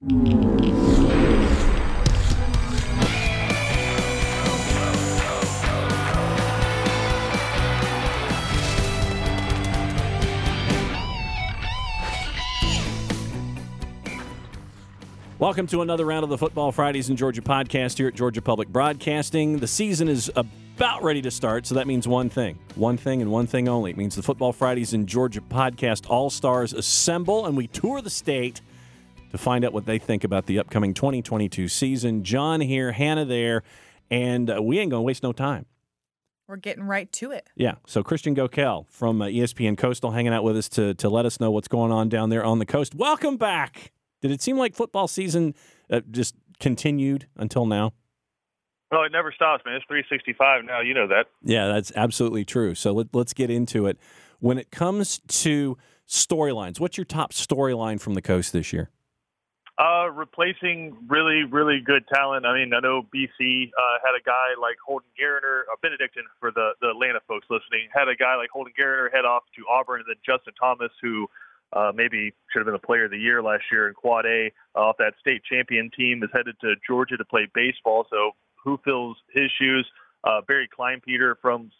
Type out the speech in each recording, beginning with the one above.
Welcome to another round of the Football Fridays in Georgia podcast here at Georgia Public Broadcasting. The season is about ready to start, so that means one thing. One thing and one thing only. It means the Football Fridays in Georgia podcast All Stars assemble and we tour the state to find out what they think about the upcoming 2022 season. Jon here, Hannah there, and uh, we ain't going to waste no time. We're getting right to it. Yeah. So Christian Goeckel from uh, ESPN Coastal hanging out with us to, to let us know what's going on down there on the coast. Welcome back. Did it seem like football season uh, just continued until now? Well, it never stops, man. It's 365 now. You know that. Yeah, that's absolutely true. So let, let's get into it. When it comes to storylines, what's your top storyline from the coast this year? Uh, replacing really, really good talent. I mean, I know BC uh, had a guy like Holden Geriner, uh, Benedictine for the, the Atlanta folks listening, had a guy like Holden Geriner head off to Auburn, and then Justin Thomas, who uh, maybe should have been the player of the year last year in Quad A uh, off that state champion team, is headed to Georgia to play baseball. So who fills his shoes? Uh, Barry Kleinpeter from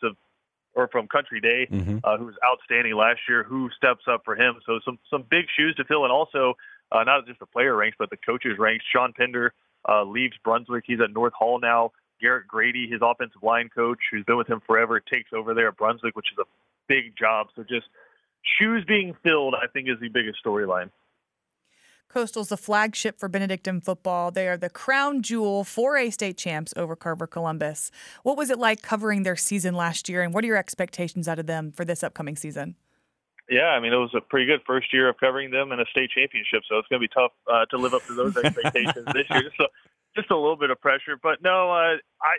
or from Country Day, mm-hmm. uh, who was outstanding last year. Who steps up for him? So some some big shoes to fill, and also uh, not just the player ranks, but the coaches ranks. Sean Pender uh, leaves Brunswick. He's at North Hall now. Garrett Grady, his offensive line coach, who's been with him forever, takes over there at Brunswick, which is a big job. So just shoes being filled, I think, is the biggest storyline. Coastal's the flagship for Benedictine football. They are the crown jewel 4A state champs over Carver Columbus. What was it like covering their season last year, and what are your expectations out of them for this upcoming season? Yeah, I mean, it was a pretty good first year of covering them in a state championship, so it's going to be tough uh, to live up to those expectations this year. So just a little bit of pressure, but no, uh, I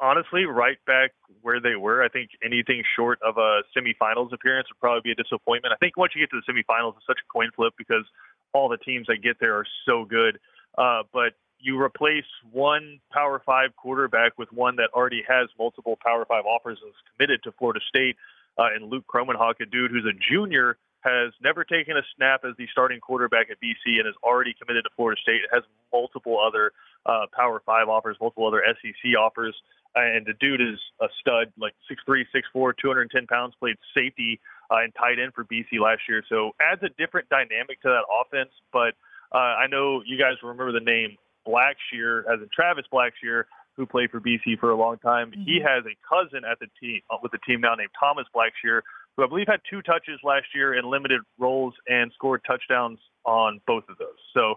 honestly right back where they were. I think anything short of a semifinals appearance would probably be a disappointment. I think once you get to the semifinals, it's such a coin flip because all the teams that get there are so good. Uh, but you replace one Power Five quarterback with one that already has multiple Power Five offers and is committed to Florida State, uh, and Luke Kromenhoek, a dude who's a junior, has never taken a snap as the starting quarterback at BC and is already committed to Florida State. It has multiple other uh, Power Five offers, multiple other SEC offers and the dude is a stud, like 6'3", 6'4", 210 pounds, played safety uh, and tight end for BC last year. So adds a different dynamic to that offense. But uh, I know you guys remember the name Blackshear, as in Travis Blackshear, who played for BC for a long time. Mm-hmm. He has a cousin at the team uh, with the team now named Thomas Blackshear, who I believe had two touches last year in limited roles and scored touchdowns on both of those. So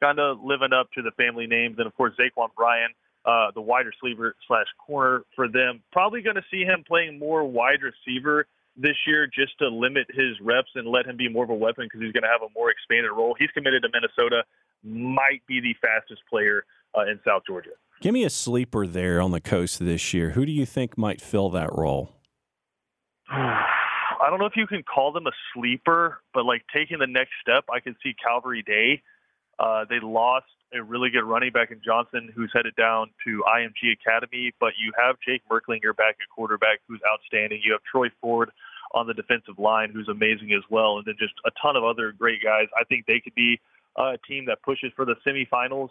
kind of living up to the family names. And of course, Zaquan Bryan uh, the wide receiver slash corner for them. Probably going to see him playing more wide receiver this year just to limit his reps and let him be more of a weapon because he's going to have a more expanded role. He's committed to Minnesota, might be the fastest player uh, in South Georgia. Give me a sleeper there on the coast this year. Who do you think might fill that role? I don't know if you can call them a sleeper, but like taking the next step, I can see Calvary Day. Uh, they lost a really good running back in Johnson who's headed down to IMG Academy, but you have Jake Merklinger back at quarterback who's outstanding. You have Troy Ford on the defensive line who's amazing as well, and then just a ton of other great guys. I think they could be a team that pushes for the semifinals.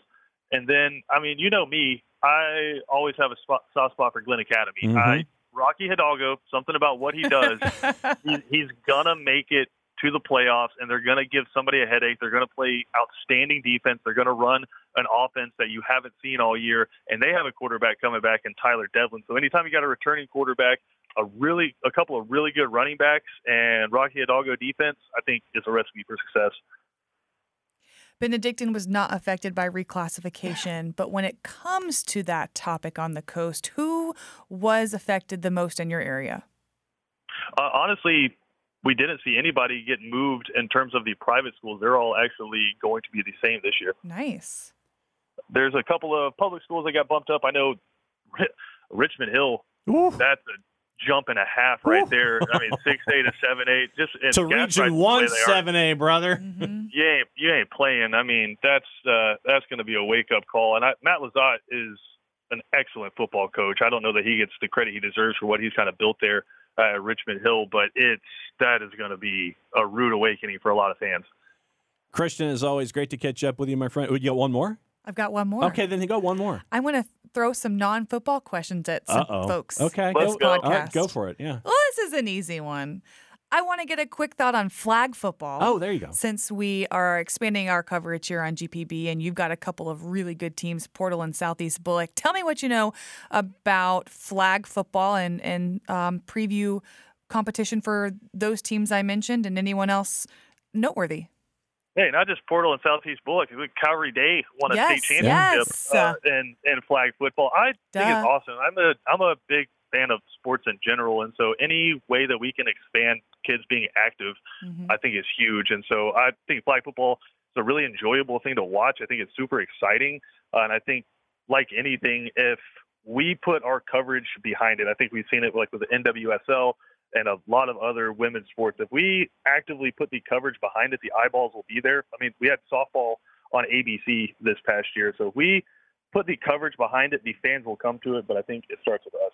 And then, I mean, you know me, I always have a spot, soft spot for Glynn Academy. Mm-hmm. I Rocky Hidalgo, something about what he does, he, he's gonna make it to the playoffs and they're going to give somebody a headache. They're going to play outstanding defense. They're going to run an offense that you haven't seen all year. And they have a quarterback coming back in Tyler Devlin. So anytime you got a returning quarterback, a really a couple of really good running backs and Rocky Hidalgo defense, I think is a recipe for success. Benedictine was not affected by reclassification, but when it comes to that topic on the coast, who was affected the most in your area? Uh, honestly, we didn't see anybody get moved in terms of the private schools. They're all actually going to be the same this year. Nice. There's a couple of public schools that got bumped up. I know Richmond Hill. Ooh. That's a jump and a half right Ooh. there. I mean, six A to seven A. Just to Region One seven A, brother. Mm-hmm. You ain't you ain't playing. I mean, that's uh, that's going to be a wake up call. And I, Matt LeZotte is an excellent football coach. I don't know that he gets the credit he deserves for what he's kind of built there uh, Richmond Hill, but it's that is going to be a rude awakening for a lot of fans. Christian, as always, great to catch up with you, my friend. Would you got one more? I've got one more. Okay, then you go one more. I want to throw some non-football questions at some Uh-oh. folks. Okay, Let's go, go. All right, go for it. Yeah. Well, this is an easy one. I want to get a quick thought on flag football. Oh, there you go. Since we are expanding our coverage here on GPB and you've got a couple of really good teams, Portal and Southeast Bulloch, tell me what you know about flag football and, and um, preview competition for those teams I mentioned and anyone else noteworthy. Hey, not just Portal and Southeast Bulloch. Calvary Day won a Yes, state championship yes. uh, in in flag football. I think it's awesome. I'm a I'm a big fan of sports in general, and so any way that we can expand kids being active, Mhm. I think is huge. And so I think flag football is a really enjoyable thing to watch. I think it's super exciting, uh, and I think like anything, if we put our coverage behind it, I think we've seen it like with the NWSL and a lot of other women's sports. If we actively put the coverage behind it, the eyeballs will be there. I mean, we had softball on ABC this past year, so if we put the coverage behind it, the fans will come to it. But I think it starts with us.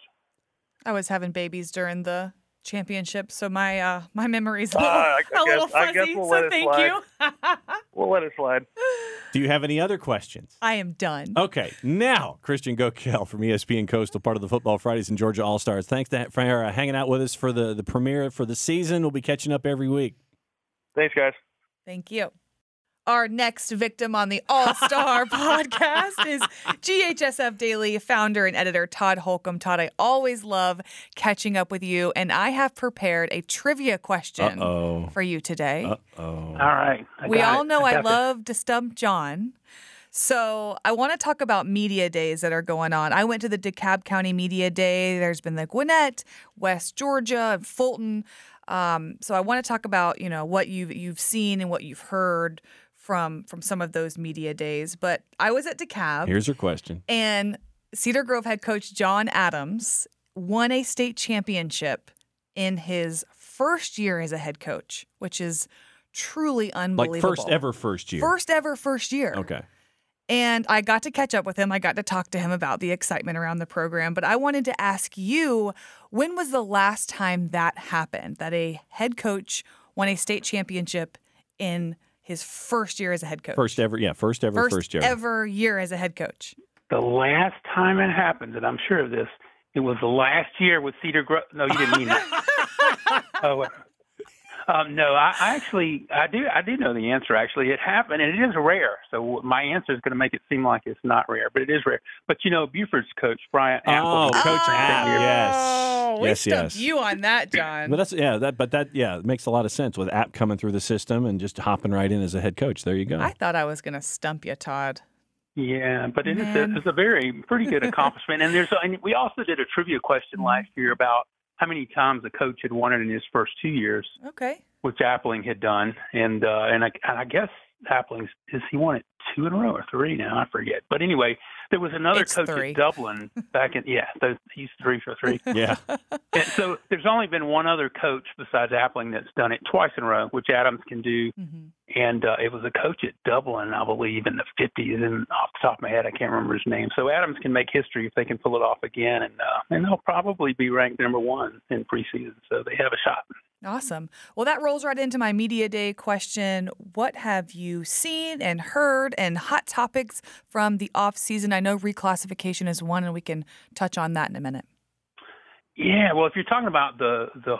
I was having babies during the championship, so my uh, my memory's a little, I- I a little guess- I fuzzy. guess we'll so thank slide. you. We'll let it slide. Do you have any other questions? I am done. Okay, now Christian Goeckel from ESPN Coastal, part of the Football Fridays and Georgia All Stars. Thanks to, for uh, hanging out with us for the, the premiere for the season. We'll be catching up every week. Thanks, guys. Thank you. Our next victim on the All Star podcast is GHSF Daily founder and editor Todd Holcomb. Todd, I always love catching up with you, and I have prepared a trivia question Uh-oh. for you today. Uh-oh. All right. I we all it. know I, got this. love to stump Jon. So I want to talk about media days that are going on. I went to the DeKalb County Media Day. There's been the Gwinnett, West Georgia, and Fulton. Um, so I want to talk about you know what you've you've seen and what you've heard from from some of those media days. But I was at DeKalb. Here's your question. And Cedar Grove head coach John Adams won a state championship in his first year as a head coach, which is truly unbelievable. Like first ever first year. First ever first year. Okay. And I got to catch up with him. I got to talk to him about the excitement around the program. But I wanted to ask you when was the last time that happened that a head coach won a state championship in his first year as a head coach? First ever, yeah, first ever First first year. ever year as a head coach. The last time it happened, and I'm sure of this, it was the last year with Cedar Grove. No, you didn't mean that. oh, wait. Um, no, I, I actually, I do, I do know the answer. Actually, it happened, and it is rare. So my answer is going to make it seem like it's not rare, but it is rare. But you know, Buford's coach Brian Apple. Oh, Coach spent App, ten yes. Oh, we Yes, yes. you on that, Jon. But that's yeah, that but that yeah, it makes a lot of sense with App coming through the system and just hopping right in as a head coach. There you go. I thought I was going to stump you, Todd. Yeah, but it is a, it's a very pretty good accomplishment. and there's and we also did a trivia question last year about how many times a coach had won it in his first two years, Okay. which Appling had done, and uh, and I, and I guess Appling's is he won it two in a row or three now I forget. But anyway, there was another It's coach three. at Dublin back in yeah, those, he's three for three. yeah. and so there's only been one other coach besides Appling that's done it twice in a row, which Adams can do hmm and uh, it was a coach at Dublin, I believe, in the 50s. And off the top of my head, I can't remember his name. So Adams can make history if they can pull it off again, and uh, and they'll probably be ranked number one in preseason. So they have a shot. Awesome. Well, that rolls right into my media day question. What have you seen and heard and hot topics from the off season? I know reclassification is one, and we can touch on that in a minute. Yeah, well, if you're talking about the the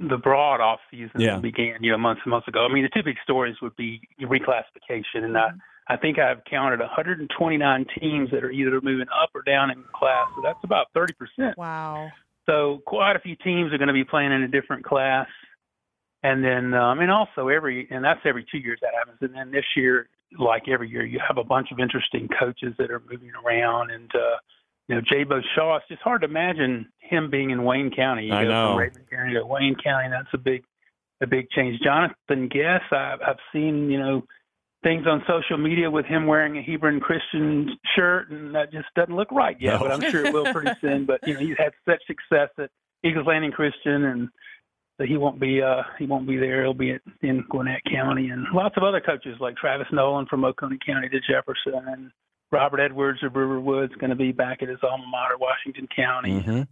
the broad off season Yeah. that began, you know, months and months ago, I mean, the two big stories would be reclassification, and I I think I've counted 129 teams that are either moving up or down in class. So that's about 30 percent. Wow. So quite a few teams are going to be playing in a different class, and then um, and also every and that's every two years that happens. And then this year, like every year, you have a bunch of interesting coaches that are moving around, and uh, you know Jaybo Shaw. It's just hard to imagine him being in Wayne County. You I go know. from Rabun County to Wayne County. That's a big a big change. Jonathan Gess, I've, I've seen you know things on social media with him wearing a Hebron Christian shirt, and that just doesn't look right yet. No. But I'm sure it will pretty soon. But you know, he's had such success at Eagles Landing Christian, and so he won't be uh he won't be there. He'll be at, in Gwinnett County, and lots of other coaches like Travis Noland from Oconee County to Jefferson, and Robert Edwards of River Woods going to be back at his alma mater, Washington County. hmm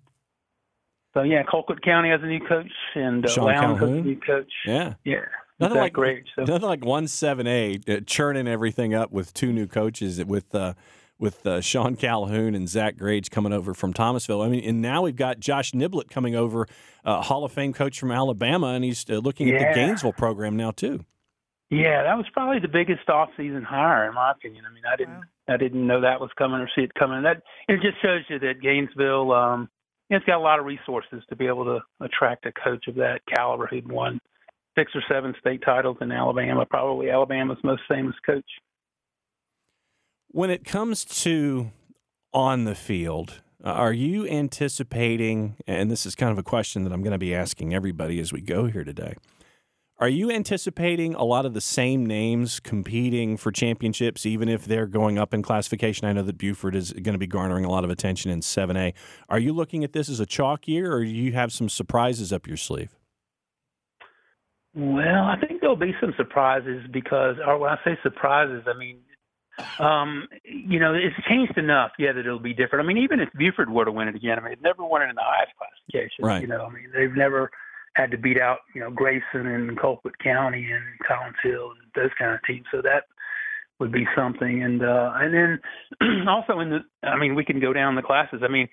So yeah, Colquitt County has a new coach, and uh, Lowndes has a new coach. Yeah. Yeah, Nothing that like great. So. nothing like one seven A uh, churning everything up with two new coaches with uh, with uh, Sean Calhoun and Zach Grage coming over from Thomasville. I mean, and now we've got Josh Niblett coming over, uh, Hall of Fame coach from Alabama, and he's uh, looking at the Gainesville program now too. Yeah, that was probably the biggest off-season hire, in my opinion. I mean, I didn't, Wow. I didn't know that was coming or see it coming. That it just shows you that Gainesville, um, it's got a lot of resources to be able to attract a coach of that caliber who'd won six or seven state titles in Alabama, probably Alabama's most famous coach. When it comes to on the field, uh, are you anticipating, and this is kind of a question that I'm going to be asking everybody as we go here today, are you anticipating a lot of the same names competing for championships, even if they're going up in classification? I know that Buford is going to be garnering a lot of attention in 7A. Are you looking at this as a chalk year, or do you have some surprises up your sleeve? Well, I think there'll be some surprises because, or when I say surprises, I mean, um, you know, it's changed enough, yeah, that it'll be different. I mean, even if Buford were to win it again, I mean, they've never won it in the highest classification. Right. You know, I mean, they've never had to beat out, you know, Grayson and Colquitt County and Collins Hill and those kind of teams. So that would be something. And uh, and then also in the, I mean, we can go down the classes. I mean,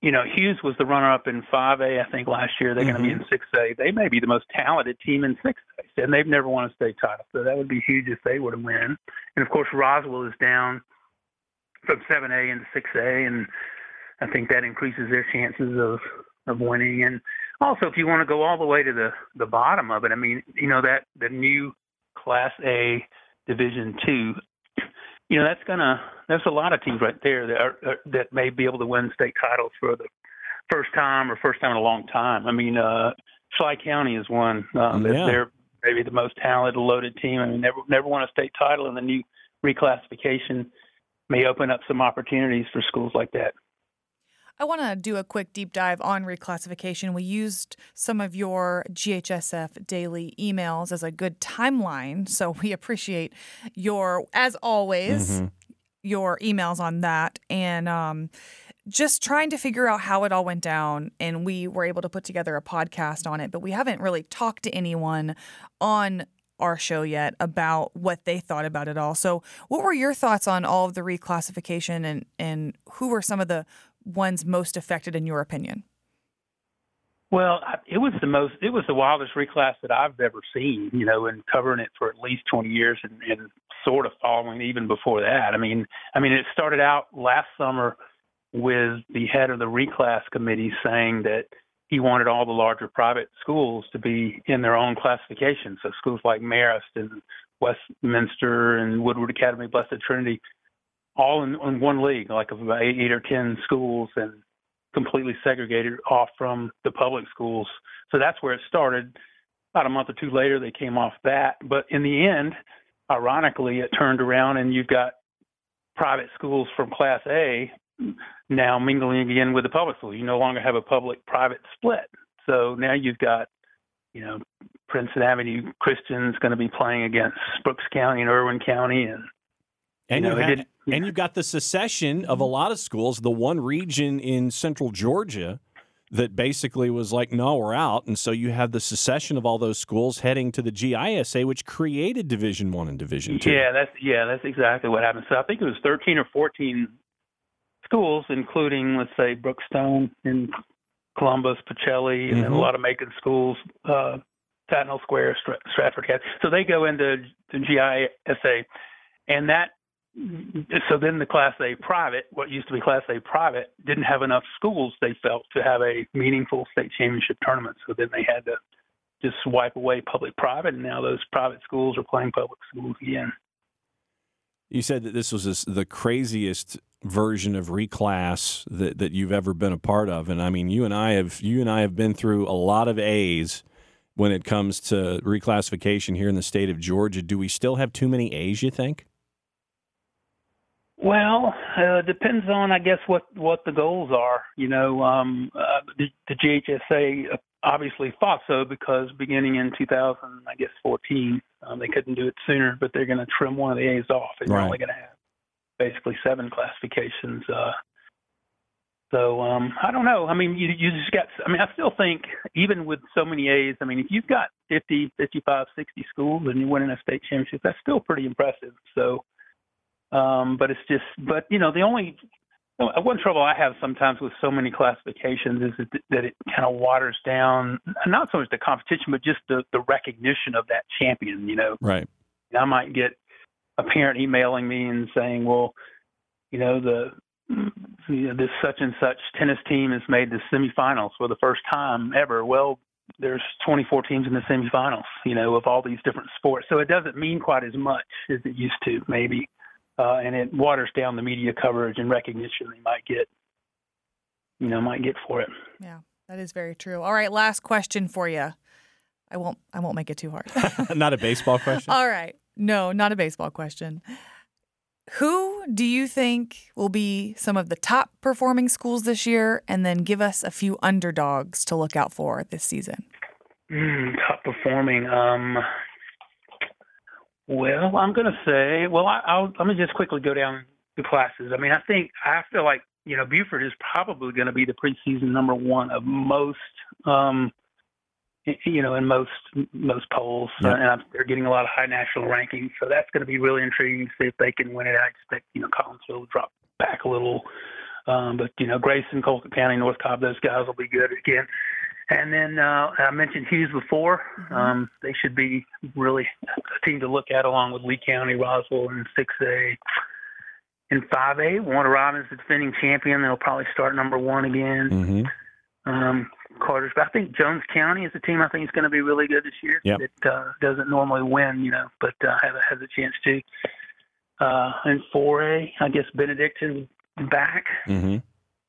you know, Hughes was the runner-up in 5A, I think, last year. They're going to be in 6A. They may be the most talented team in 6A, and they've never won a state title. So that would be huge if they were to win. And of course, Roswell is down from 7A into 6A, and I think that increases their chances of of winning. And also, if you want to go all the way to the the bottom of it, I mean, you know that the new Class A Division Two you know that's gonna there's a lot of teams right there that are, are that may be able to win state titles for the first time or first time in a long time. I mean, uh Schley County is one. Um, Yeah. They're maybe the most talented, loaded team. I mean, never never won a state title, and the new reclassification may open up some opportunities for schools like that. I want to do a quick deep dive on reclassification. We used some of your GHSF daily emails as a good timeline, so we appreciate your, as always, Mm-hmm. your emails on that, and um, just trying to figure out how it all went down. And we were able to put together a podcast on it, but we haven't really talked to anyone on our show yet about what they thought about it all. So, what were your thoughts on all of the reclassification, and and who were some of the ones most affected in your opinion? Well, it was the most, it was the wildest reclass that I've ever seen, you know, and covering it for at least 20 years and, and sort of following even before that. I mean, I mean, it started out last summer with the head of the reclass committee saying that he wanted all the larger private schools to be in their own classification. So schools like Marist and Westminster and Woodward Academy, Blessed Trinity, all in, in one league, like of about eight, or 10 schools and completely segregated off from the public schools. So that's where it started. About a month or two later, they came off that. But in the end, ironically, it turned around and you've got private schools from Class A now mingling again with the public schools. You no longer have a public private split. So now you've got, you know, Princeton Avenue Christian's going to be playing against Brooks County and Irwin County, and And you you know, it had, and you've got the secession of a lot of schools, the one region in central Georgia that basically was like, no, we're out. And so you have the secession of all those schools heading to the GISA, which created Division One and Division Two. Yeah, that's yeah, that's exactly what happened. So I think it was 13 or 14 schools, including let's say Brookstone in Columbus, Pacelli, and then a lot of Macon schools, uh, Tattnall Square, Stratford. So they go into the GISA, and that. So then the Class A private, what used to be Class A private, didn't have enough schools. They felt to have a meaningful state championship tournament. So then they had to just wipe away public private, and now those private schools are playing public schools again. You said that this was this, the craziest version of reclass that, that you've ever been a part of, and I mean, you and I have you and I have been through a lot of A's when it comes to reclassification here in the state of Georgia. Do we still have too many A's? You think? Well, uh, depends on, I guess, what what the goals are. You know, um, uh, the, the GHSA obviously thought so because beginning in 2000, I guess 14, um, they couldn't do it sooner, but they're going to trim one of the A's off, and Right. you're only going to have basically seven classifications. Uh, So um, I don't know. I mean, you you just got. I mean, I still think even with so many A's, I mean, if you've got 50, 55, 60 schools and you're winning a state championship, that's still pretty impressive. So, um, but it's just, but you know, the only one trouble I have sometimes with so many classifications is that, it kind of waters down not so much the competition, but just the the recognition of that champion. You know, Right. I might get a parent emailing me and saying, "Well, you know, the you know, this such and such tennis team has made the semifinals for the first time ever." Well, there's 24 teams in the semifinals, you know, of all these different sports, so it doesn't mean quite as much as it used to, maybe, uh, and it waters down the media coverage and recognition they might get, you know, might get for it. Yeah, that is very true. All right, last question for you. I won't. I won't make it too hard. Not a baseball question. All right. No, not a baseball question. Who do you think will be some of the top performing schools this year? And then give us a few underdogs to look out for this season. Mm, top performing. Um, well, I'm going to say, well, I, I'll let me just quickly go down the classes. I mean, I think I feel like you know Buford is probably going to be the preseason number one of most, um, you know, in most most polls, Yeah. uh, and I'm, they're getting a lot of high national rankings. So that's going to be really intriguing to see if they can win it. I expect you know Collins Hill to drop back a little, um, but you know Grayson, Colquitt County, North Cobb, those guys will be good again. And then uh, I mentioned Hughes before. Um, they should be really a team to look at along with Lee County, Roswell, and 6A. In 5A, Warner Robins, the defending champion, they'll probably start number one again. Mm-hmm. Um, Carter's, but I think Jones County is a team I think is going to be really good this year. Yep. It uh, doesn't normally win, you know, but uh, has, a, has a chance to. Uh, in 4A, I guess Benedictine back Mm-hmm.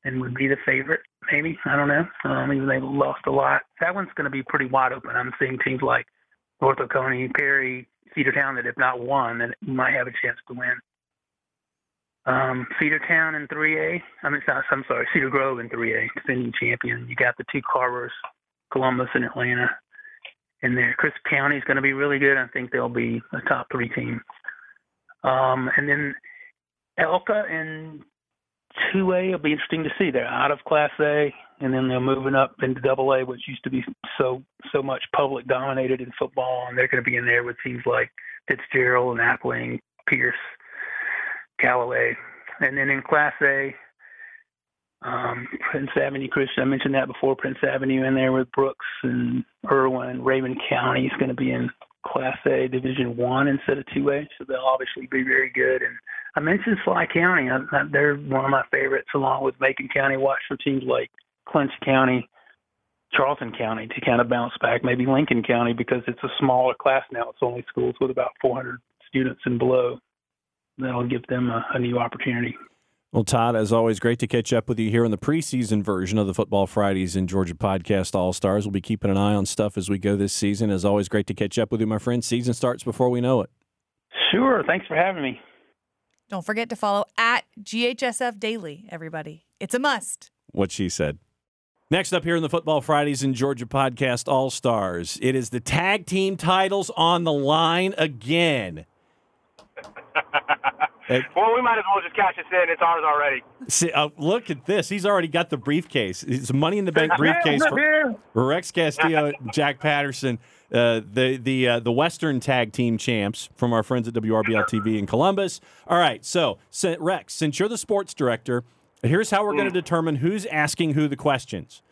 and would be the favorite, maybe. I don't know. Um, even they lost a lot. That one's going to be pretty wide open. I'm seeing teams like North Oconee, Perry, Cedartown that if not won, that might have a chance to win. Um, Cedartown in 3A. I mean, sorry, I'm sorry, Cedar Grove in 3A, defending champion. You got the two Carvers, Columbus and Atlanta. in there. Crisp County is going to be really good. I think they'll be a top three team. Um, and then ELCA in 2A will be interesting to see. They're out of Class A, and then they're moving up into Double A, which used to be so so much public dominated in football, and they're going to be in there with teams like Fitzgerald and Appling, Pierce, Callaway, and then in Class A, um, Prince Avenue Christian. I mentioned that before. Prince Avenue in there with Brooks and Irwin. Rabun County is going to be in Class A Division One instead of Two A, so they'll obviously be very good. And I mentioned Schley County. I, I, they're one of my favorites, along with Macon County. Watch for teams like Clinch County, Charlton County to kind of bounce back. Maybe Lincoln County because it's a smaller class now. It's only schools with about 400 students and below. That'll give them a, a new opportunity. Well, Todd, as always, great to catch up with you here on the preseason version of the Football Fridays in Georgia podcast All Stars. We'll be keeping an eye on stuff as we go this season. As always, great to catch up with you, my friend. Season starts before we know it. Sure. Thanks for having me. Don't forget to follow at GHSF Daily, everybody. It's a must. What she said. Next up here in the Football Fridays in Georgia podcast All Stars, it is the tag team titles on the line again. Hey. well, we might as well just cash this in. It's ours already. See, uh, look at this. He's already got the briefcase. It's money in the bank briefcase for, for Rex Castillo, Jack Patterson, uh, the the uh, the Western Tag Team champs from our friends at WRBL TV in Columbus. All right, so, Rex, since you're the sports director, here's how we're going to determine who's asking who the questions.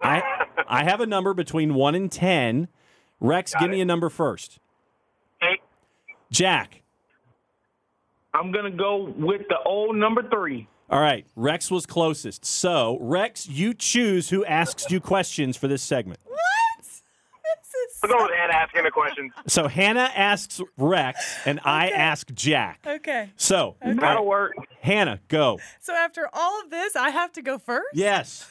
I I have a number between one and ten. Rex, give me a number first. Eight. Jack. I'm gonna go with the old number three. All right, Rex was closest. So, Rex, you choose who asks you questions for this segment. What? This is We'll go with Hannah asking the questions. So Hannah asks Rex, and I Okay. ask Jack. okay. So all right, That'll work. Hannah, go. So after all of this, I have to go first? Yes.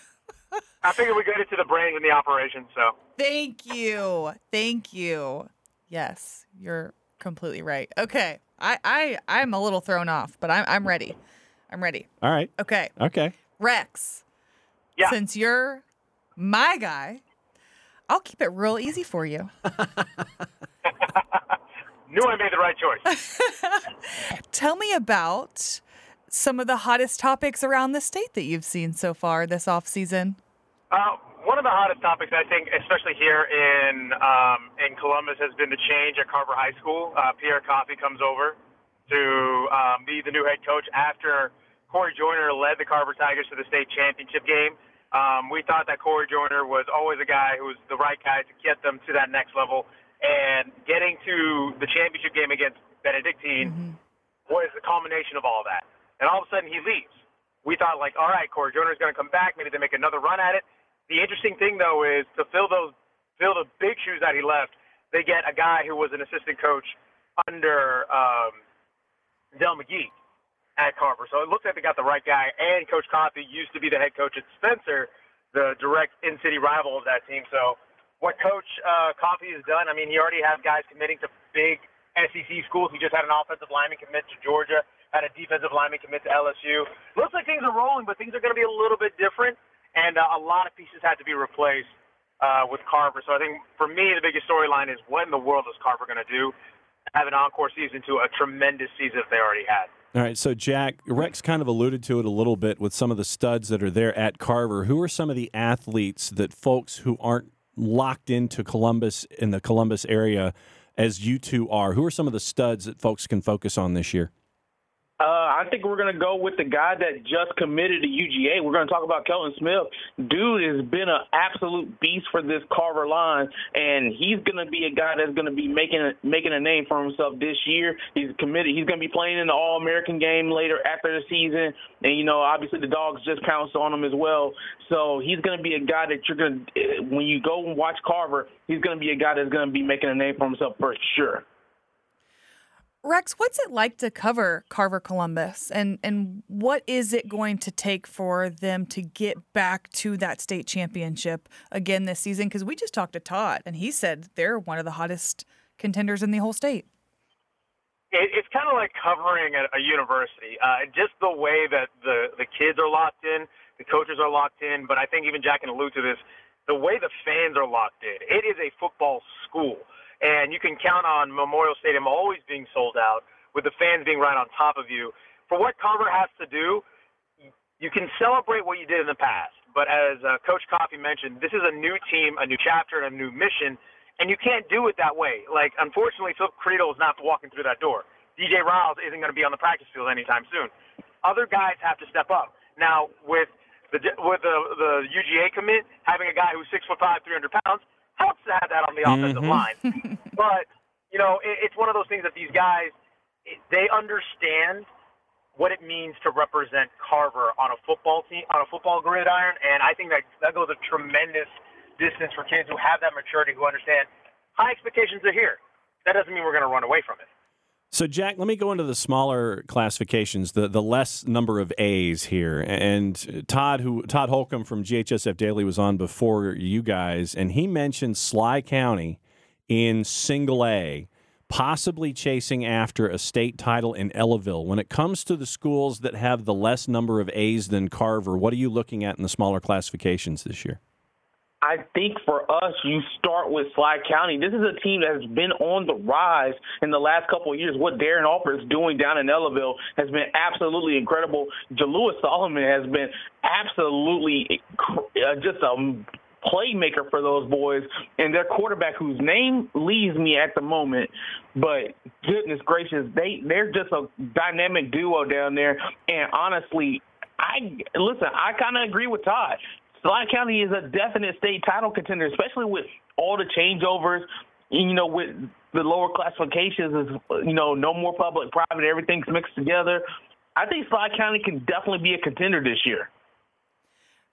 I figured we get it to the brains and the operation. So Thank you. Thank you. Yes, you're completely right. Okay. I, I I'm a little thrown off, but I'm I'm ready. I'm ready. All right. Okay. Okay. Rex. Yeah. Since you're my guy, I'll keep it real easy for you. knew I made the right choice. Tell me about some of the hottest topics around the state that you've seen so far this off season? Uh, one of the hottest topics, I think, especially here in um, in Columbus, has been the change at Carver High School. Uh, Pierre Coffey comes over to um, be the new head coach after Corey Joyner led the Carver Tigers to the state championship game. Um, we thought that Corey Joyner was always a guy who was the right guy to get them to that next level. And getting to the championship game against Benedictine mm-hmm. was the culmination of all of that. And all of a sudden he leaves. We thought like, all right, Corey Joyner's going to come back. Maybe they make another run at it. The interesting thing though is to fill those fill the big shoes that he left. They get a guy who was an assistant coach under um, Dell McGee at Carver. So it looks like they got the right guy. And Coach Coffey used to be the head coach at Spencer, the direct in-city rival of that team. So what Coach uh, Coffey has done, I mean, he already has guys committing to big SEC schools. He just had an offensive lineman commit to Georgia, had a defensive lineman commit to LSU. Looks like things are rolling, but things are going to be a little bit different, and uh, a lot of pieces had to be replaced uh, with Carver. So I think for me, the biggest storyline is what in the world is Carver going to do? Have an encore season to a tremendous season if they already had. All right, so Jack, Rex kind of alluded to it a little bit with some of the studs that are there at Carver. Who are some of the athletes that folks who aren't locked into Columbus in the Columbus area as you two are? Who are some of the studs that folks can focus on this year? Uh, I think we're going to go with the guy that just committed to UGA. We're going to talk about Kelton Smith. Dude has been an absolute beast for this Carver line, and he's going to be a guy that's going to be making making a name for himself this year. He's committed. He's going to be playing in the All American game later after the season, and you know, obviously the dogs just pounced on him as well. So he's going to be a guy that you're going to when you go and watch Carver, he's going to be a guy that's going to be making a name for himself for sure. Rex, what's it like to cover Carver Columbus and and what is it going to take for them to get back to that state championship again this season because we just talked to Todd and he said they're one of the hottest contenders in the whole state. It, it's kind of like covering a, a university. Uh, just the way that the the kids are locked in, the coaches are locked in, but I think even Jack can allude to this, the way the fans are locked in. It is a football school and you can count on Memorial Stadium always being sold out with the fans being right on top of you. For what Carver has to do, you can celebrate what you did in the past, but as uh, Coach Coffey mentioned, this is a new team, a new chapter, and a new mission, and you can't do it that way. Like, unfortunately, Phil Creedle is not walking through that door. DJ Riles isn't going to be on the practice field anytime soon. Other guys have to step up. Now, with the with the the UGA commit, having a guy who's six foot five, three hundred pounds, helps to have that on the offensive mm-hmm. line. but you know, it, it's one of those things that these guys they understand what it means to represent Carver on a football team on a football gridiron, and I think that that goes a tremendous distance for kids who have that maturity, who understand high expectations are here. That doesn't mean we're going to run away from it. So, Jack, let me go into the smaller classifications, the the less number of A's here. And Todd, who Todd Holcomb from GHSF Daily was on before you guys, and he mentioned Schley County in Single A, possibly chasing after a state title in Ellaville. When it comes to the schools that have the less number of A's than Carver, what are you looking at in the smaller classifications this year? I think for us, you start with Schley County. This is a team that has been on the rise in the last couple of years. What Darren Alford is doing down in Ellaville has been absolutely incredible. Jalewis Solomon has been absolutely uh, just a playmaker for those boys. And their quarterback, whose name leaves me at the moment, but goodness gracious, they they're just a dynamic duo down there. And honestly, I listen. I kind of agree with Todd. Schley County is a definite state title contender, especially with all the changeovers. You know, with the lower classifications, is you know, no more public, private, everything's mixed together. I think Schley County can definitely be a contender this year.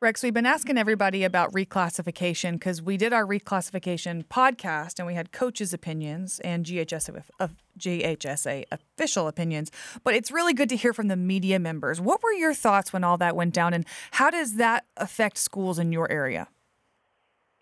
Rex, we've been asking everybody about reclassification because we did our reclassification podcast and we had coaches' opinions and GHSA, uh, GHSA official opinions. But it's really good to hear from the media members. What were your thoughts when all that went down, and how does that affect schools in your area?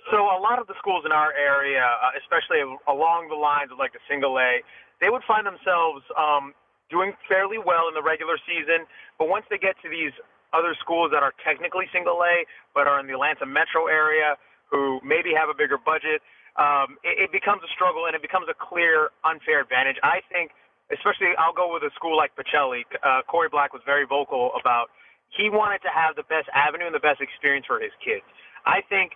So, a lot of the schools in our area, uh, especially along the lines of like the single A, they would find themselves um, doing fairly well in the regular season, but once they get to these other schools that are technically single A but are in the Atlanta metro area who maybe have a bigger budget, um, it, it becomes a struggle and it becomes a clear unfair advantage. I think especially I'll go with a school like Pacelli. Uh, Corey Black was very vocal about he wanted to have the best avenue and the best experience for his kids. I think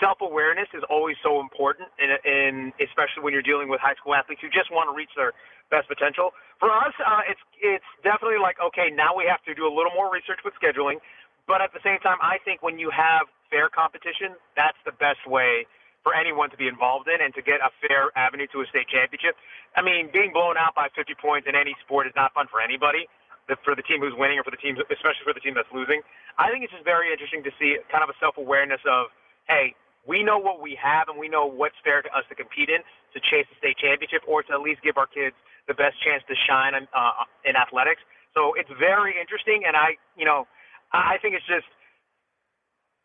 self-awareness is always so important, in, in especially when you're dealing with high school athletes who just want to reach their best potential. For us, uh, it's it's definitely like okay, now we have to do a little more research with scheduling, but at the same time, I think when you have fair competition, that's the best way for anyone to be involved in and to get a fair avenue to a state championship. I mean, being blown out by 50 points in any sport is not fun for anybody. For the team who's winning, or for the team, especially for the team that's losing, I think it's just very interesting to see kind of a self-awareness of, hey, we know what we have and we know what's fair to us to compete in to chase the state championship or to at least give our kids the best chance to shine in, uh, in athletics. So it's very interesting, and I, you know, I think it's just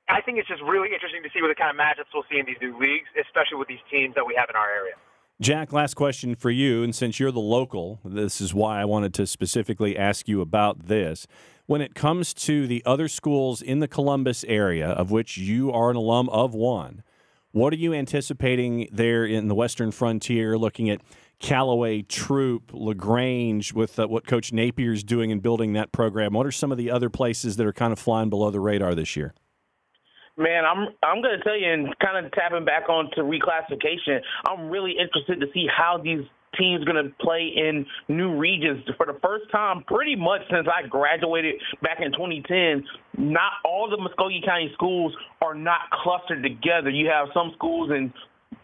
I think it's just really interesting to see what the kind of matchups we'll see in these new leagues, especially with these teams that we have in our area. Jack, last question for you. And since you're the local, this is why I wanted to specifically ask you about this. When it comes to the other schools in the Columbus area, of which you are an alum of one, what are you anticipating there in the Western Frontier, looking at Callaway, Troup, LaGrange, with uh, what Coach Napier's doing and building that program? What are some of the other places that are kind of flying below the radar this year? Man, I'm I'm gonna tell you, and kind of tapping back onto reclassification. I'm really interested to see how these teams going to play in new regions for the first time pretty much since I graduated back in 2010. Not all the Muscogee County schools are not clustered together. You have some schools in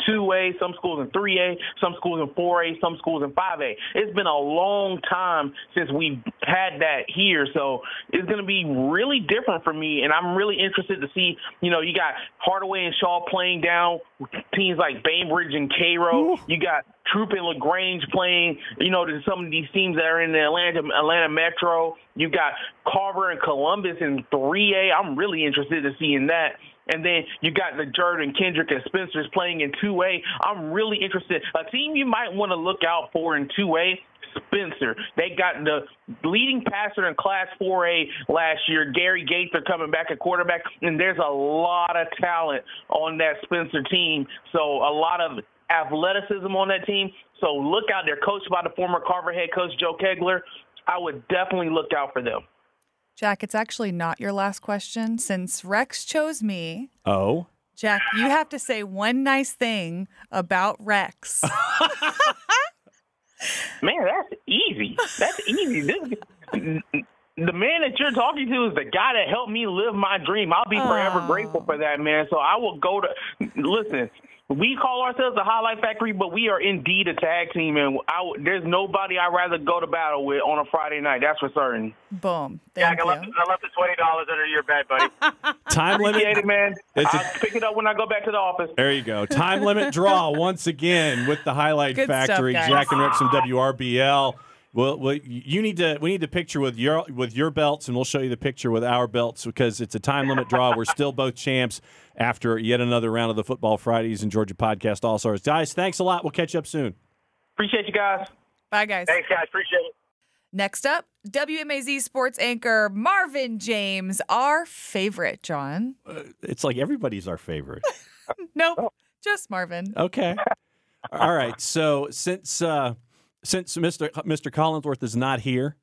2A, some schools in 3A, some schools in 4A, some schools in 5A. It's been a long time since we had that here, so it's going to be really different for me, and I'm really interested to see, you know, you got Hardaway and Shaw playing down teams like Bainbridge and Cairo. You got Troup and LaGrange playing, you know, to some of these teams that are in the Atlanta Atlanta Metro. You got Carver and Columbus in 3A. I'm really interested to seeing that. And then you got the Jordan Kendrick and Spencer's playing in 2A. I'm really interested. A team you might want to look out for in 2A Spencer. They got the leading passer in Class 4A last year, Gary Gaither, coming back at quarterback, and there's a lot of talent on that Spencer team. So a lot of athleticism on that team. So look out. They're coached by the former Carver head coach Joe Kegler. I would definitely look out for them. Jack, it's actually not your last question since Rex chose me. Oh. Jack, you have to say one nice thing about Rex. Man, that's easy. That's easy. This, the man that you're talking to is the guy that helped me live my dream. I'll be forever oh. grateful for that, man. So I will go to listen. We call ourselves the Highlight Factory, but we are indeed a tag team, and I, there's nobody I'd rather go to battle with on a Friday night. That's for certain. Boom. Thank Jack, I left, I left the twenty dollars under your bed, buddy. Time limit, it, man. It's I'll a, pick it up when I go back to the office. There you go. Time limit draw once again with the Highlight Good Factory. Stuff, Jack and Rex from WRBL. Well, well, you need to. We need the picture with your with your belts, and we'll show you the picture with our belts because it's a time limit draw. We're still both champs after yet another round of the Football Fridays and Georgia Podcast All Stars. Guys, thanks a lot. We'll catch you up soon. Appreciate you guys. Bye, guys. Thanks, guys. Appreciate it. Next up, WMAZ sports anchor Marvin James, our favorite. Jon. Uh, it's like everybody's our favorite. nope, just Marvin. Okay. All right. So since. Uh, since Mr. Mr. Collinsworth is not here,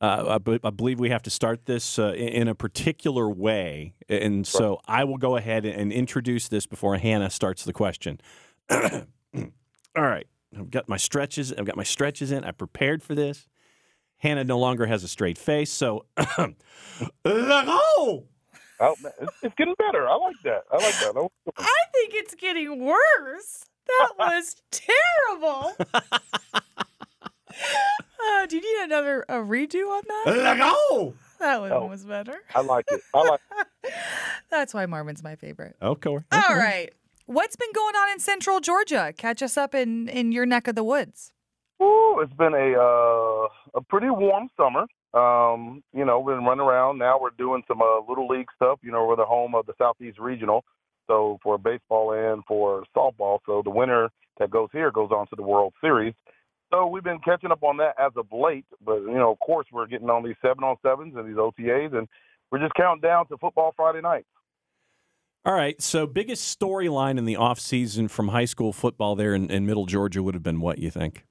uh, I, I, believe we have to start this uh, in a particular way, and so I will go ahead and introduce this before Hannah starts the question. All right, I've got my stretches. I've got my stretches in. I prepared for this. Hannah no longer has a straight face, so oh, it's getting better. I like that. I like that. I think it's getting worse. That was terrible. Uh, do you need another a redo on that? Let go. That one oh, was better. I like it. I like. It. That's why Marvin's my favorite. Okay. okay. All right. What's been going on in Central Georgia? Catch us up in in your neck of the woods. Ooh, it's been a uh, a pretty warm summer. Um, you know, we've been running around. Now we're doing some uh, little league stuff. You know, we're the home of the Southeast Regional, so for baseball and for softball. So the winner that goes here goes on to the World Series. So we've been catching up on that as of late, but you know, of course, we're getting on these seven on sevens and these OTAs, and we're just counting down to football Friday night. All right. So, biggest storyline in the offseason from high school football there in, in Middle Georgia would have been what you think?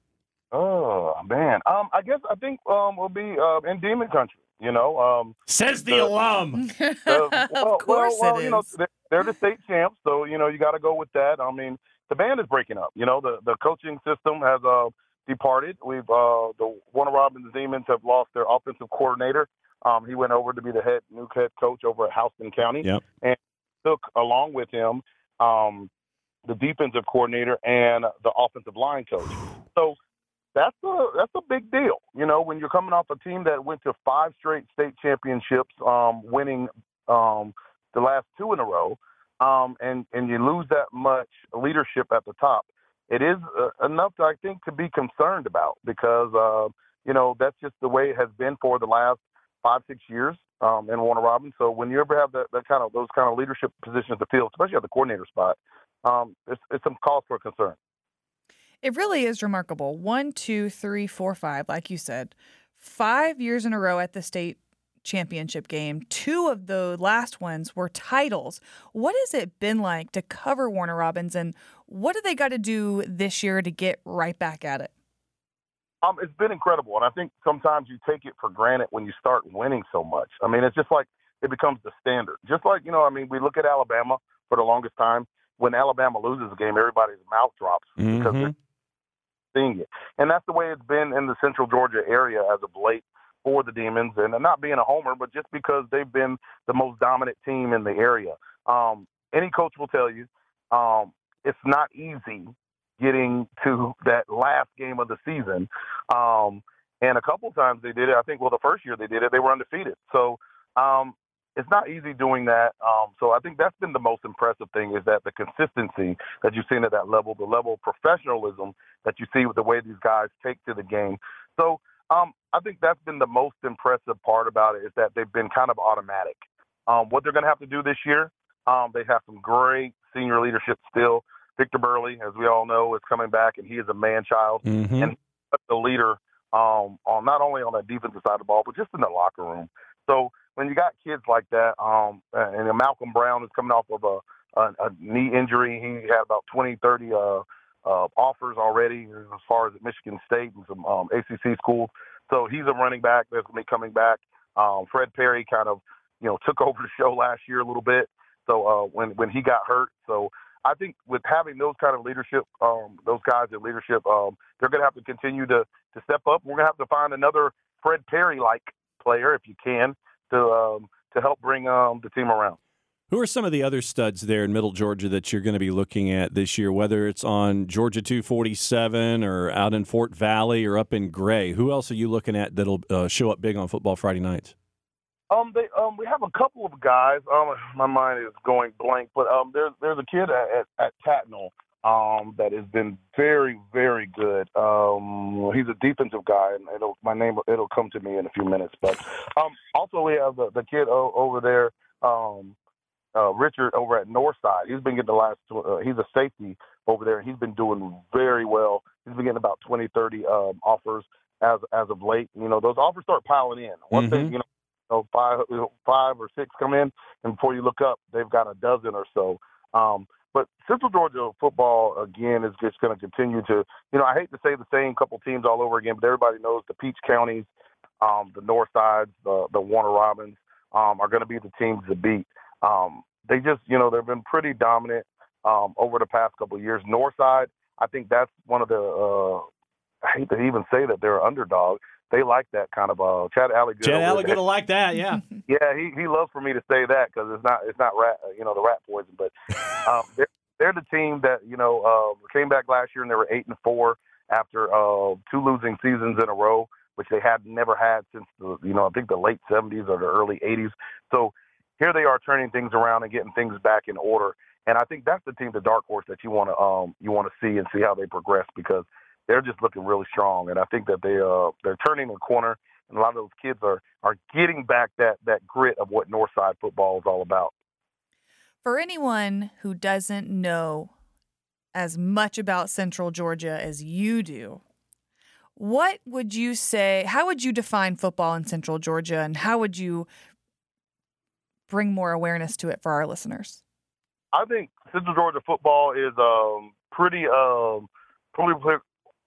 Oh man, um, I guess I think um will be uh, in Demon Country. You know, um, Says the alum. uh, well, of course well, well, it is. you know, they're, they're the state champs, so you know you got to go with that. I mean, the band is breaking up. You know, the the coaching system has uh departed. We've uh the Warner Robins Demons have lost their offensive coordinator. Um, he went over to be the head new head coach over at Houston County, Yep. and took along with him um the defensive coordinator and the offensive line coach. So that's a that's a big deal. You know, when you're coming off a team that went to five straight state championships, um, winning um, the last two in a row, um, and and you lose that much leadership at the top, it is uh, enough, I think, to be concerned about because uh, you know that's just the way it has been for the last five six years um, in Warner Robins. So when you ever have that, that kind of those kind of leadership positions in the field, especially at the coordinator spot, um, it's, it's some cause for concern. It really is remarkable. One, two, three, four, five, like you said, five years in a row at the state championship game. Two of the last ones were titles. What has it been like to cover Warner Robins, and what do they got to do this year to get right back at it? Um, it's been incredible, and I think sometimes you take it for granted when you start winning so much. I mean, it's just like it becomes the standard. Just like you know, I mean, we look at Alabama for the longest time. When Alabama loses a game, everybody's mouth drops because they're seeing it, and that's the way it's been in the Central Georgia area as of late for the Demons. And not being a homer, but just because they've been the most dominant team in the area. Um, any coach will tell you um, it's not easy getting to that last game of the season. Um, and a couple times they did it. I think, well, the first year they did it, they were undefeated. So um, it's not easy doing that. Um, so I think that's been the most impressive thing is that the consistency that you've seen at that level, the level of professionalism that you see with the way these guys take to the game. So um, I think that's been the most impressive part about it is that they've been kind of automatic. Um, what they're going to have to do this year, um, they have some great senior leadership still. Victor Burley, as we all know, is coming back, and he is a man child Mhm. and the leader um, on not only on the defensive side of the ball, but just in the locker room. So when you got kids like that, um, and Malcolm Brown is coming off of a, a, a knee injury, he had about 20, 30 uh, uh, offers already as far as at Michigan State and some um, ACC schools. So he's a running back that's going to be coming back. Um, Fred Perry kind of, you know, took over the show last year a little bit. So uh, when when he got hurt, so I think with having those kind of leadership, um, those guys in leadership, um, they're going to have to continue to to step up. We're going to have to find another Fred Perry like player if you can to um, to help bring um, the team around. Who are some of the other studs there in Middle Georgia that you're going to be looking at this year, whether it's on Georgia 247 or out in Fort Valley or up in Gray? Who else are you looking at that'll uh, show up big on football Friday nights? Um, they um, we have a couple of guys. Um, my mind is going blank, but um, there's there's a kid at at, at Tattnall um that has been very very good. Um, he's a defensive guy, and it'll my name it'll come to me in a few minutes. But um, also we have the the kid o- over there. Um, uh, Richard over at Northside. He's been getting the last. tw- Uh, he's a safety over there, and he's been doing very well. He's been getting about 20, 30 um, offers as as of late. You know, those offers start piling in. Once they, Mhm. you know, know, five five or six come in, and before you look up, they've got a dozen or so. Um, but Central Georgia football again is just going to continue to. You know, I hate to say the same couple teams all over again, but everybody knows the Peach counties, um, the North Sides, the the Warner Robins um, are going to be the teams to beat. Um, they just, you know, they've been pretty dominant um, over the past couple of years. Northside, I think that's one of the. Uh, I hate to even say that they're underdog. They like that kind of uh, Chad Alligood. Chad over Alligood will like that, yeah. Yeah, he he loves for me to say that because it's not it's not rat you know the rat poison, but um, they're, they're the team that you know uh, came back last year and they were eight and four after uh, two losing seasons in a row, which they had never had since the you know I think the late seventies or the early eighties. So here they are turning things around and getting things back in order, and I think that's the team, the dark horse that you want to um, you want to see and see how they progress because they're just looking really strong, and I think that they uh, they're turning the corner and a lot of those kids are are getting back that that grit of what Northside football is all about. For anyone who doesn't know as much about Central Georgia as you do, what would you say? How would you define football in Central Georgia, and how would you bring more awareness to it for our listeners? I think Central Georgia football is um, pretty um, pretty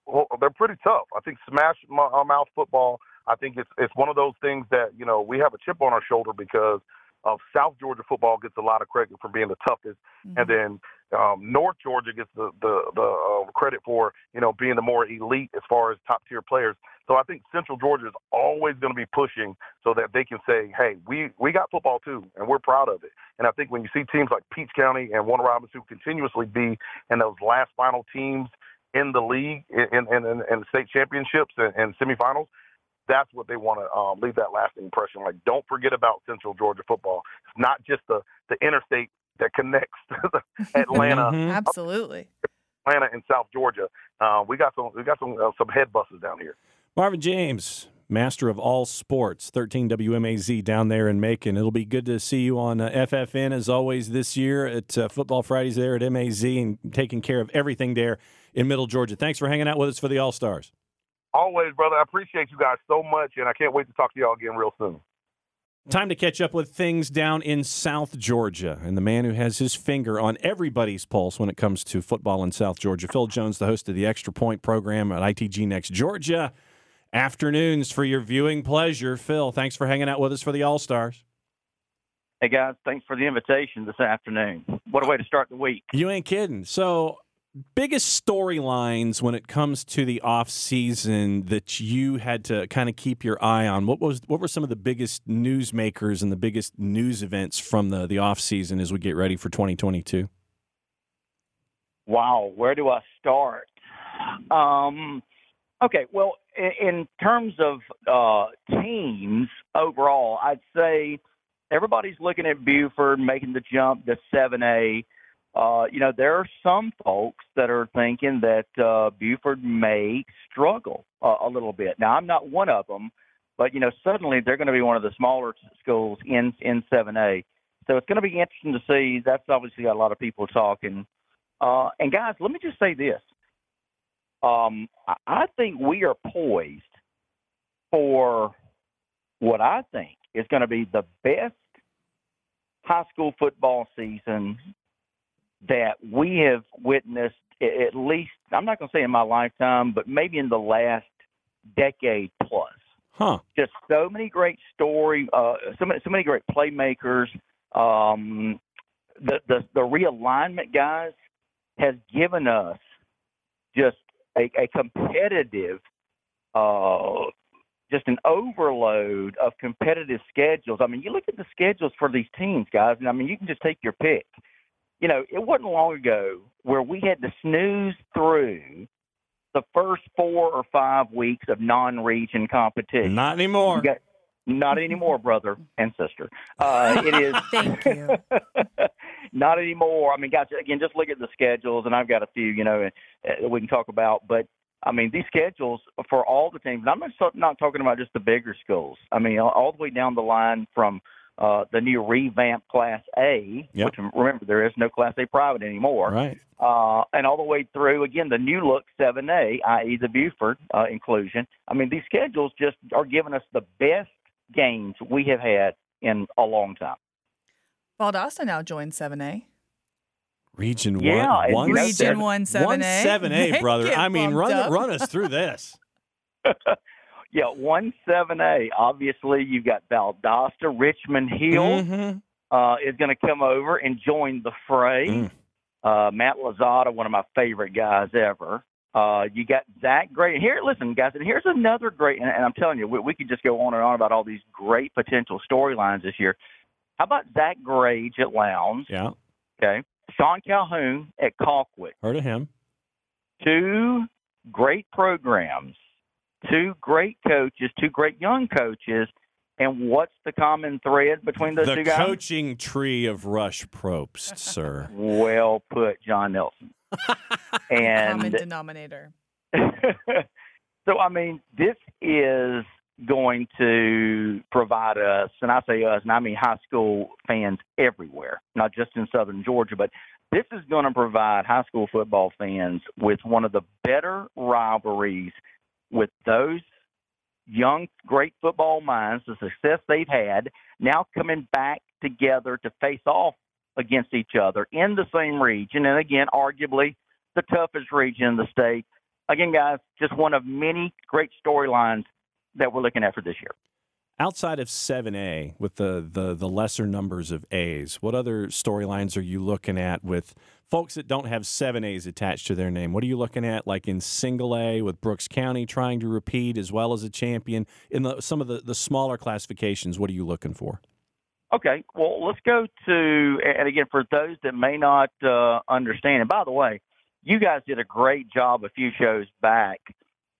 well, they're pretty tough. I think smash uh, mouth football. I think it's it's one of those things that you know we have a chip on our shoulder because of South Georgia football gets a lot of credit for being the toughest, mm-hmm. and then um, North Georgia gets the the, the uh, credit for you know being the more elite as far as top tier players. So I think Central Georgia is always going to be pushing so that they can say, hey, we we got football too, and we're proud of it. And I think when you see teams like Peach County and Warner Robins who continuously be in those last final teams in the league in in, in, in state championships and, and semifinals, that's what they want to um, leave that lasting impression. Like, don't forget about Central Georgia football. It's not just the the interstate that connects Atlanta. mm-hmm. Absolutely. Atlanta and South Georgia. Uh, we got some we got some uh, some head buses down here. Marvin James, master of all sports, 13 WMAZ down there in Macon. It'll be good to see you on uh, FFN as always this year at uh, Football Fridays there at MAZ and taking care of everything there in Middle Georgia. Thanks for hanging out with us for the All Stars. Always, brother. I appreciate you guys so much, and I can't wait to talk to y'all again real soon. Time to catch up with things down in South Georgia and the man who has his finger on everybody's pulse when it comes to football in South Georgia. Phil Jones, the host of the Extra Point program at ITG Next Georgia. Afternoons for your viewing pleasure. Phil, thanks for hanging out with us for the All Stars. Hey guys, thanks for the invitation this afternoon. What a way to start the week. You ain't kidding. So biggest storylines when it comes to the off season that you had to kind of keep your eye on? What was what were some of the biggest newsmakers and the biggest news events from the the off season as we get ready for 2022 wow where do i start? Um okay well in, in terms of uh teams overall i'd say everybody's looking at buford making the jump to 7a uh, you know, there are some folks that are thinking that uh, Buford may struggle uh, a little bit. Now, I'm not one of them, but you know, suddenly they're going to be one of the smaller schools in in 7A. So it's going to be interesting to see. That's obviously got a lot of people talking. Uh, and guys, let me just say this: um, I think we are poised for what I think is going to be the best high school football season that we have witnessed at least I'm not going to say in my lifetime, but maybe in the last decade plus. Huh. Just so many great story, uh, so many so many great playmakers. Um, the the the realignment guys has given us just a, a competitive, uh, just an overload of competitive schedules. I mean, you look at the schedules for these teams, guys, and I mean, you can just take your pick you know, it wasn't long ago where we had to snooze through the first four or five weeks of non-region competition. Not anymore. Got, not anymore, brother and sister. Uh, it is. Thank you. not anymore. I mean, guys, again, just look at the schedules, and I've got a few, you know, uh, we can talk about. But I mean, these schedules for all the teams. I'm not not talking about just the bigger schools. I mean, all, all the way down the line from uh, the new revamped Class A, yep. which remember there is no Class A private anymore. Right. Uh, and all the way through again the new look 7A, i.e. the Buford uh, inclusion. I mean these schedules just are giving us the best gains we have had in a long time. Valdosta now joins 7A. Region yeah, one, one Region one seven A, one seven A, brother. I mean, run up. run us through this. yeah, one seven A. Obviously, you've got Valdosta, Richmond Hill mm-hmm. uh, is going to come over and join the fray. Mm. Uh, Matt LeZotte, one of my favorite guys ever. Uh, you got Zach Grage. Here, listen, guys, and here's another great. And, and I'm telling you, we, we could just go on and on about all these great potential storylines this year. How about Zach Grage at Lowndes? Yeah. Okay. Sean Calhoun at Colquitt. Heard of him. Two great programs two great coaches, two great young coaches. And what's the common thread between those the two guys? The coaching tree of Rush Propst, sir. well put, Jon Nelson. and common denominator. so, I mean, this is going to provide us, and I say us, and I mean high school fans everywhere, not just in southern Georgia, but this is going to provide high school football fans with one of the better rivalries with those young, great football minds, the success they've had, now coming back together to face off against each other in the same region, and again, arguably the toughest region in the state. again, guys, just one of many great storylines that we're looking at for this year. Outside of 7A, with the, the, the lesser numbers of A's, what other storylines are you looking at with folks that don't have 7A's attached to their name? What are you looking at, like in single A with Brooks County trying to repeat as well as a champion? In the, some of the, the smaller classifications, what are you looking for? Okay, well, let's go to, and again, for those that may not uh, understand, and by the way, you guys did a great job a few shows back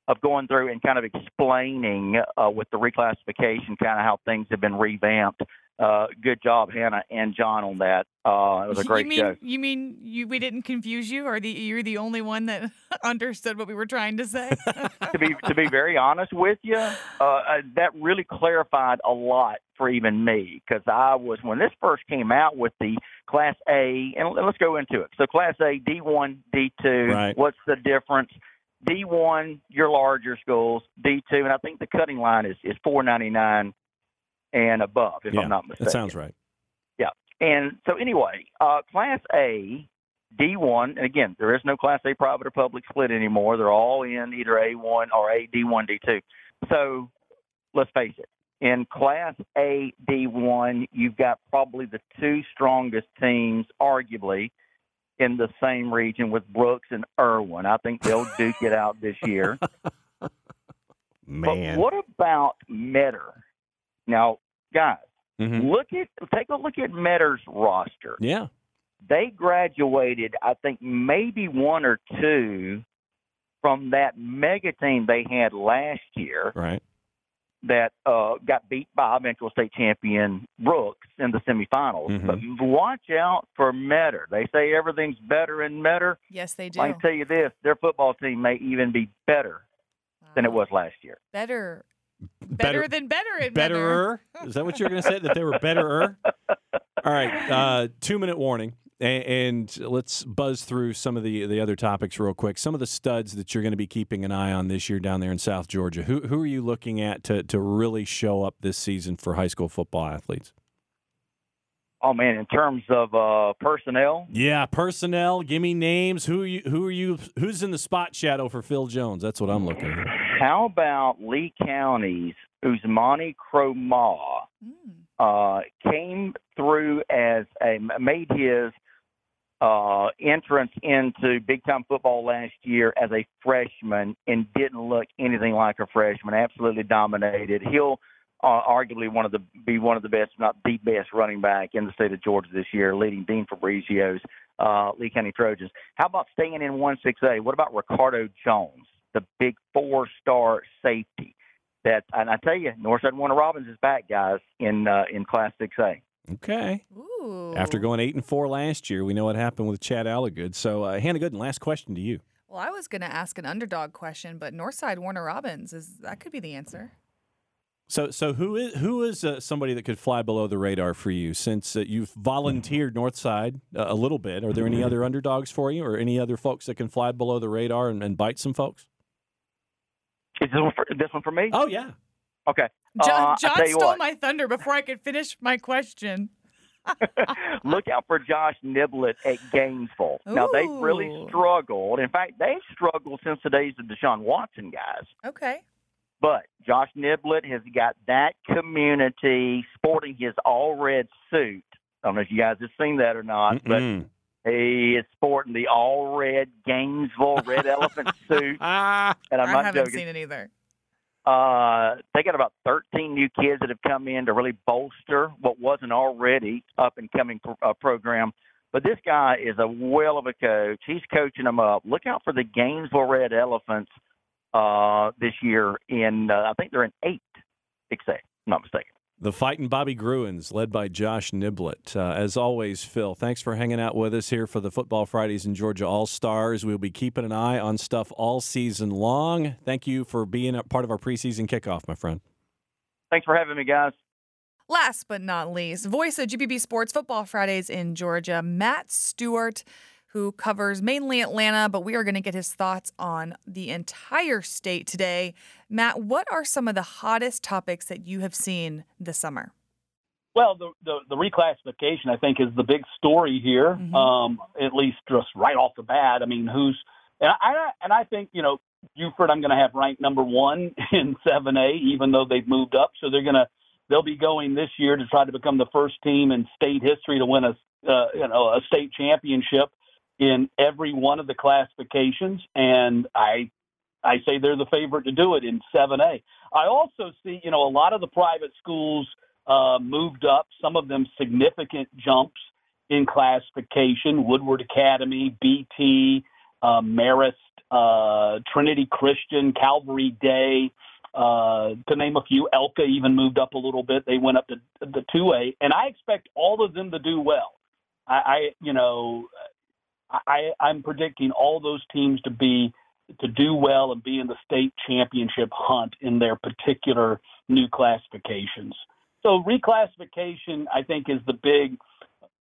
of going through and kind of explaining uh, with the reclassification kind of how things have been revamped. Uh, good job, Hannah and Jon, on that. Uh, it was a great you mean, show. You mean you, we didn't confuse you, or the, you're the only one that understood what we were trying to say? to be to be very honest with you, uh, uh, that really clarified a lot for even me because I was when this first came out with the Class A, and let's go into it. So Class A, D one, D two. Right. What's the difference? D one, your larger schools. D two, and I think the cutting line is is four ninety nine and above, if yeah, I'm not mistaken. that sounds right. Yeah. And so anyway, uh, Class A, D1, and again, there is no Class A private or public split anymore. They're all in either A1 or A D1, D2. So let's face it. In Class A, D1, you've got probably the two strongest teams, arguably, in the same region with Brooks and Irwin. I think they'll duke it out this year. Man. But what about Metter? Now, guys, Mhm. look at take a look at Metter's roster. Yeah. They graduated, I think, maybe one or two from that mega team they had last year Right. That uh, got beat by eventual state champion Brooks in the semifinals. Mhm. But watch out for Metter. They say everything's better in Metter. yes, they do. I can tell you this: their football team may even be better than it was last year. Better, better, than better. in Metter. betterer. Is that what you're going to say? That they were betterer? All right. Uh, two minute warning. And, and let's buzz through some of the, the other topics real quick. Some of the studs that you're going to be keeping an eye on this year down there in South Georgia. Who, who are you looking at to, to really show up this season for high school football athletes? Oh man, in terms of uh, personnel, Yeah, personnel. Give me names. Who are you? Who are you? Who's in the spot shadow for Phil Jones? That's what I'm looking at. how about Lee County's Ousmane Kromah? Mm. uh, came through as a made his uh, entrance into big time football last year as a freshman and didn't look anything like a freshman. Absolutely dominated. He'll uh, arguably one of the be one of the best, if not the best, running back in the state of Georgia this year, leading Dean Fabrizio's uh, Lee County Trojans. How about staying in one six A? What about Ricardo Jones, the big four star safety? That and I tell you, Northside Warner Robins is back, guys, in uh, in Class Six A. Okay. Ooh. After going eight and four last year, we know what happened with Chad Alligood. So, uh, Hannah Gooden, last question to you. Well, I was going to ask an underdog question, but Northside Warner Robins is that could be the answer. So, so who is who is uh, somebody that could fly below the radar for you? Since uh, you've volunteered Northside uh, a little bit, are there any other underdogs for you, or any other folks that can fly below the radar and, and bite some folks? Is this one for, this one for me? Oh yeah, Okay. Jo- Uh, Jon stole what. my thunder before I could finish my question. Look out for Josh Niblett at Gainesville. Now they've really struggled. In fact, they've struggled since the days of Deshaun Watson guys. Okay. But Josh Niblett has got that community sporting his all red suit. I don't know if you guys have seen that or not, but Mm-mm. he is sporting the all red Gainesville red elephant suit. ah, And I'm I not haven't joking. seen it either. Uh, they got about 13 new kids that have come in to really bolster what wasn't already up and coming pro- uh, program. But this guy is a well of a coach. He's coaching them up. Look out for the Gainesville Red Elephants uh, this year. In uh, I think they're in eight, except I'm not mistaken. The fighting Bobby Gruins, led by Josh Niblett. Uh, as always, Phil, thanks for hanging out with us here for the Football Fridays in Georgia All Stars. We'll be keeping an eye on stuff all season long. Thank you for being a part of our preseason kickoff, my friend. Thanks for having me, guys. Last but not least, voice of GPB Sports Football Fridays in Georgia, Matt Stewart, who covers mainly Atlanta, but we are going to get his thoughts on the entire state today. Matt, what are some of the hottest topics that you have seen this summer? Well, the, the the reclassification I think is the big story here. Mhm. Um, at least just right off the bat. I mean, who's and I and I think you know Buford, I'm going to have ranked number one in 7A, even though they've moved up. So they're going to they'll be going this year to try to become the first team in state history to win a uh, you know a state championship in every one of the classifications, and I I say they're the favorite to do it in 7A. I also see you know a lot of the private schools uh, moved up, some of them significant jumps in classification. Woodward Academy, BT, uh, Marist, uh, Trinity Christian, Calvary Day. Uh, to name a few, ELCA even moved up a little bit. They went up to the 2A, and I expect all of them to do well. I, I you know, I, I'm predicting all those teams to be to do well and be in the state championship hunt in their particular new classifications. So reclassification, I think, is the big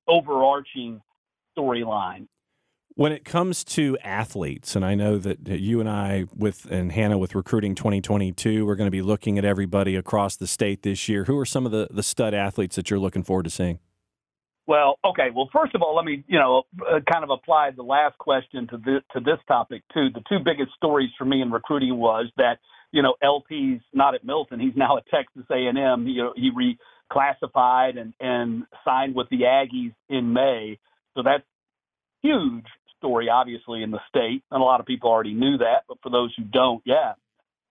overarching storyline. When it comes to athletes, and I know that you and I, with and Hannah, with recruiting 2022, we're going to be looking at everybody across the state this year. Who are some of the, the stud athletes that you're looking forward to seeing? Well, okay. Well, first of all, let me you know uh, kind of apply the last question to this to this topic too. The two biggest stories for me in recruiting was that you know LT's not at Milton; he's now at Texas A&M. You know, he reclassified and and signed with the Aggies in May, so that's huge story, obviously in the state, and a lot of people already knew that. But for those who don't, yeah,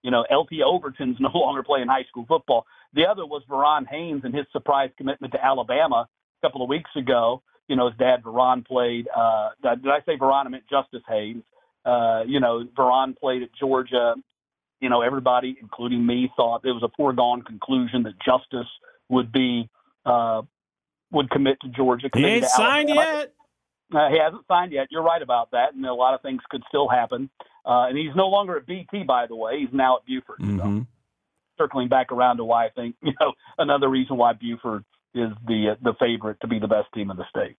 you know, LT Overton's no longer playing high school football. The other was Verron Haynes and his surprise commitment to Alabama a couple of weeks ago. You know, his dad Verron played. Uh, did I say Verron? I meant Justice Haynes. Uh, you know, Verron played at Georgia. You know, everybody, including me, thought it was a foregone conclusion that Justice would be uh, would commit to Georgia. He ain't signed yet. Uh, he hasn't signed yet. You're right about that, and a lot of things could still happen. Uh, and he's no longer at BT, by the way. He's now at Buford. Mm-hmm. So, circling back around to why I think you know another reason why Buford is the the favorite to be the best team in the state.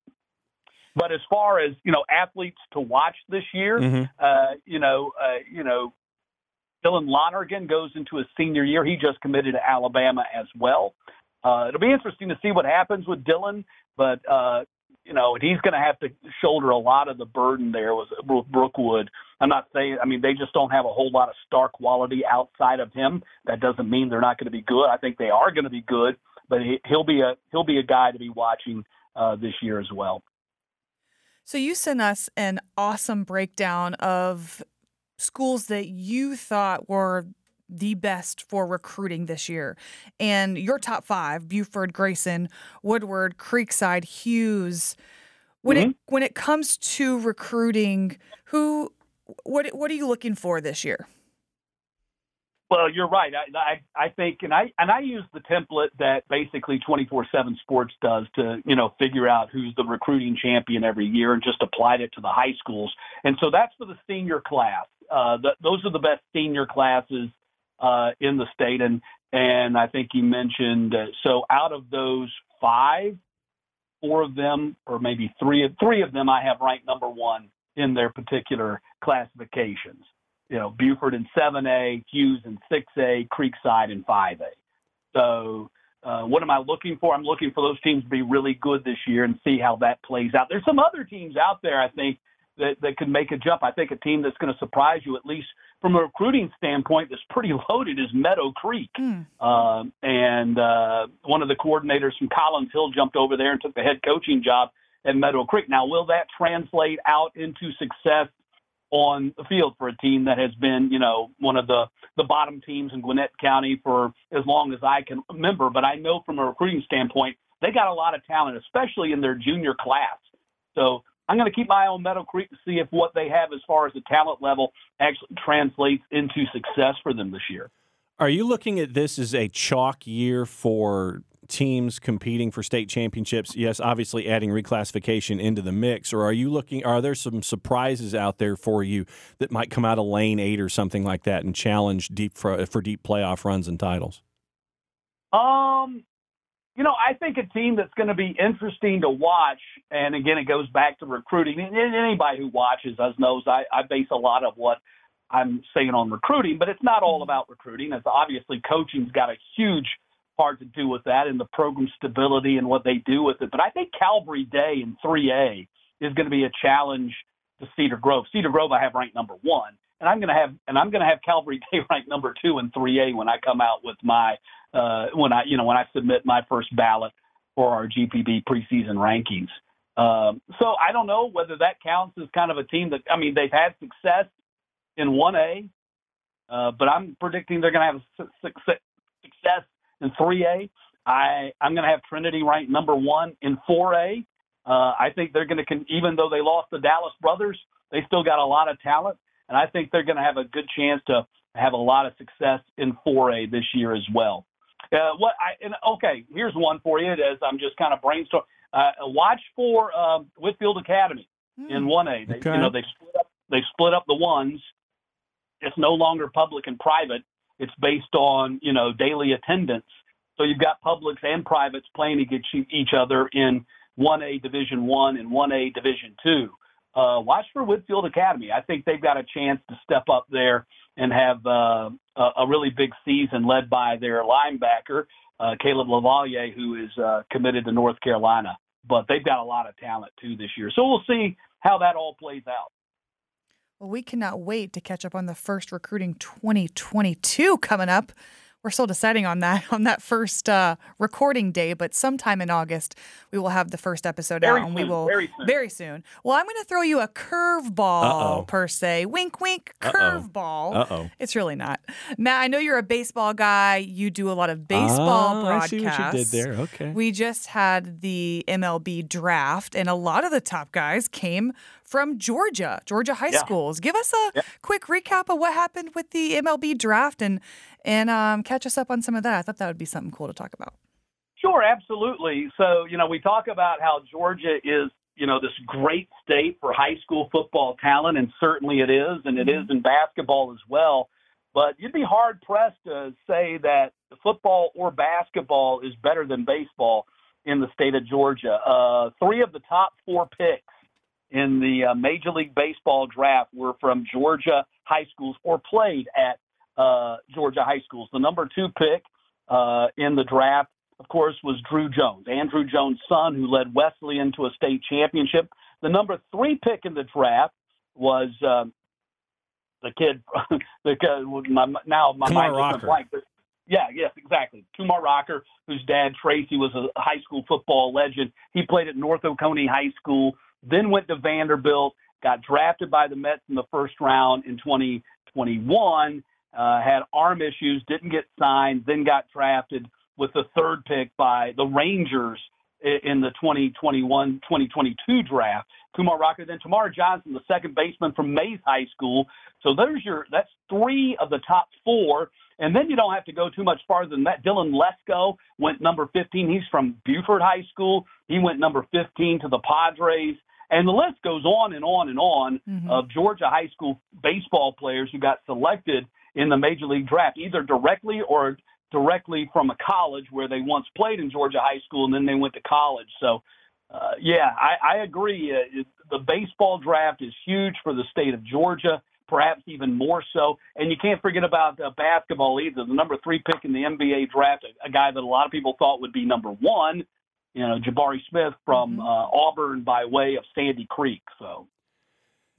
But as far as you know, athletes to watch this year, mm-hmm. uh, you know, uh, you know, Dylan Lonergan goes into his senior year. He just committed to Alabama as well. Uh, it'll be interesting to see what happens with Dylan, but uh, you know, he's going to have to shoulder a lot of the burden there with Brookwood. I'm not saying, I mean, they just don't have a whole lot of star quality outside of him. That doesn't mean they're not going to be good. I think they are going to be good, but he, he'll be a he'll be a guy to be watching uh, this year as well. So you sent us an awesome breakdown of schools that you thought were the best for recruiting this year. And your top five, Buford, Grayson, Woodward, Creekside, Hughes. When mm-hmm. it when it comes to recruiting, who what what are you looking for this year? Well, you're right. I, I, I think, and I and I use the template that basically 24/7 Sports does to you know figure out who's the recruiting champion every year, and just applied it to the high schools. And so that's for the senior class. Uh, the, those are the best senior classes uh, in the state, and and I think you mentioned uh, so out of those five, four of them, or maybe three of three of them, I have ranked number one in their particular classifications you know, Buford in 7A, Hughes in 6A, Creekside in 5A. So, uh, what am I looking for? I'm looking for those teams to be really good this year and see how that plays out. There's some other teams out there, I think, that, that could make a jump. I think a team that's going to surprise you, at least from a recruiting standpoint, that's pretty loaded is Meadow Creek. Mm. Uh, and uh, one of the coordinators from Collins Hill jumped over there and took the head coaching job at Meadow Creek. Now, will that translate out into success on the field for a team that has been, you know, one of the the bottom teams in Gwinnett County for as long as I can remember. But I know from a recruiting standpoint, they got a lot of talent, especially in their junior class. So I'm going to keep my eye on Meadow Creek to see if what they have as far as the talent level actually translates into success for them this year. Are you looking at this as a chalk year for teams competing for state championships? Yes, obviously adding reclassification into the mix, or are you looking? Are there some surprises out there for you that might come out of lane eight or something like that and challenge deep for, for deep playoff runs and titles? Um, you know, I think a team that's going to be interesting to watch, and again, it goes back to recruiting. And anybody who watches us knows I, I base a lot of what I'm saying on recruiting, but it's not all about recruiting. It's obviously coaching's got a huge part to do with that and the program stability and what they do with it. But I think Calvary Day in 3A is going to be a challenge to Cedar Grove. Cedar Grove I have ranked number one. and I'm going to have and I'm going to have Calvary Day ranked number two and three A when I come out with my uh, when I you know when I submit my first ballot for our GPB preseason rankings. Um, so I don't know whether that counts as kind of a team that I mean they've had success in one A, uh, but I'm predicting they're going to have success in three A. I I'm going to have Trinity ranked number one in four A. Uh, I think they're going to, even though they lost the Dallas brothers, they still got a lot of talent, and I think they're going to have a good chance to have a lot of success in 4A this year as well. Uh, what I and okay, here's one for you as I'm just kind of brainstorming. Uh, watch for um, Whitfield Academy mm. in 1A. They, okay. You know they split up they split up the ones. It's no longer public and private. It's based on you know daily attendance. So you've got publics and privates playing against each other in 1A Division One and 1A Division Two. Uh, watch for Whitfield Academy. I think they've got a chance to step up there and have uh, a, really big season led by their linebacker, uh, Caleb Lavalier, who is uh, committed to North Carolina. But they've got a lot of talent too this year. So we'll see how that all plays out. Well, we cannot wait to catch up on the first recruiting 2022 coming up we're still deciding on that on that first uh, recording day, but sometime in August we will have the first episode very out, and we will very soon. very soon. Well, I'm going to throw you a curveball per se. Wink, wink, curveball. Uh oh. It's really not. Matt, I know you're a baseball guy. You do a lot of baseball ah, broadcasts. I see what you did there. Okay. We just had the MLB draft, and a lot of the top guys came from Georgia, Georgia high yeah. schools. Give us a yeah. quick recap of what happened with the MLB draft and and um, catch us up on some of that. I thought that would be something cool to talk about. Sure, absolutely. So, you know, we talk about how Georgia is, you know, this great state for high school football talent, and certainly it is, and it mm-hmm. is in basketball as well. But you'd be hard pressed to say that football or basketball is better than baseball in the state of Georgia. Uh, three of the top four picks in the uh, Major League Baseball draft were from Georgia high schools or played at uh, Georgia high schools. The number two pick uh, in the draft, of course, was Druw Jones, Andruw Jones' son, who led Wesley into a state championship. The number three pick in the draft was um, the kid, the kid, my, now my Kumar mind is blank. But yeah, yes, exactly. Kumar Rocker, whose dad Tracy was a high school football legend. He played at North Oconee High School then went to Vanderbilt, got drafted by the Mets in the first round in 2021, uh, had arm issues, didn't get signed, then got drafted with the third pick by the Rangers in the 2021 2022 draft. Kumar Rocker, then Termarr Johnson, the second baseman from Mays High School. So there's your that's three of the top four. And then you don't have to go too much farther than that. Dylan Lesko went number 15. He's from Buford High School. He went number 15 to the Padres. And the list goes on and on and on mm-hmm. of Georgia high school baseball players who got selected in the major league draft, either directly or directly from a college where they once played in Georgia high school and then they went to college. So, uh, yeah, I, I agree. Uh, the baseball draft is huge for the state of Georgia, perhaps even more so. And you can't forget about uh, basketball either. The number three pick in the NBA draft, a, a guy that a lot of people thought would be number one, you know, Jabari Smith from mm-hmm. uh, Auburn by way of Sandy Creek. So.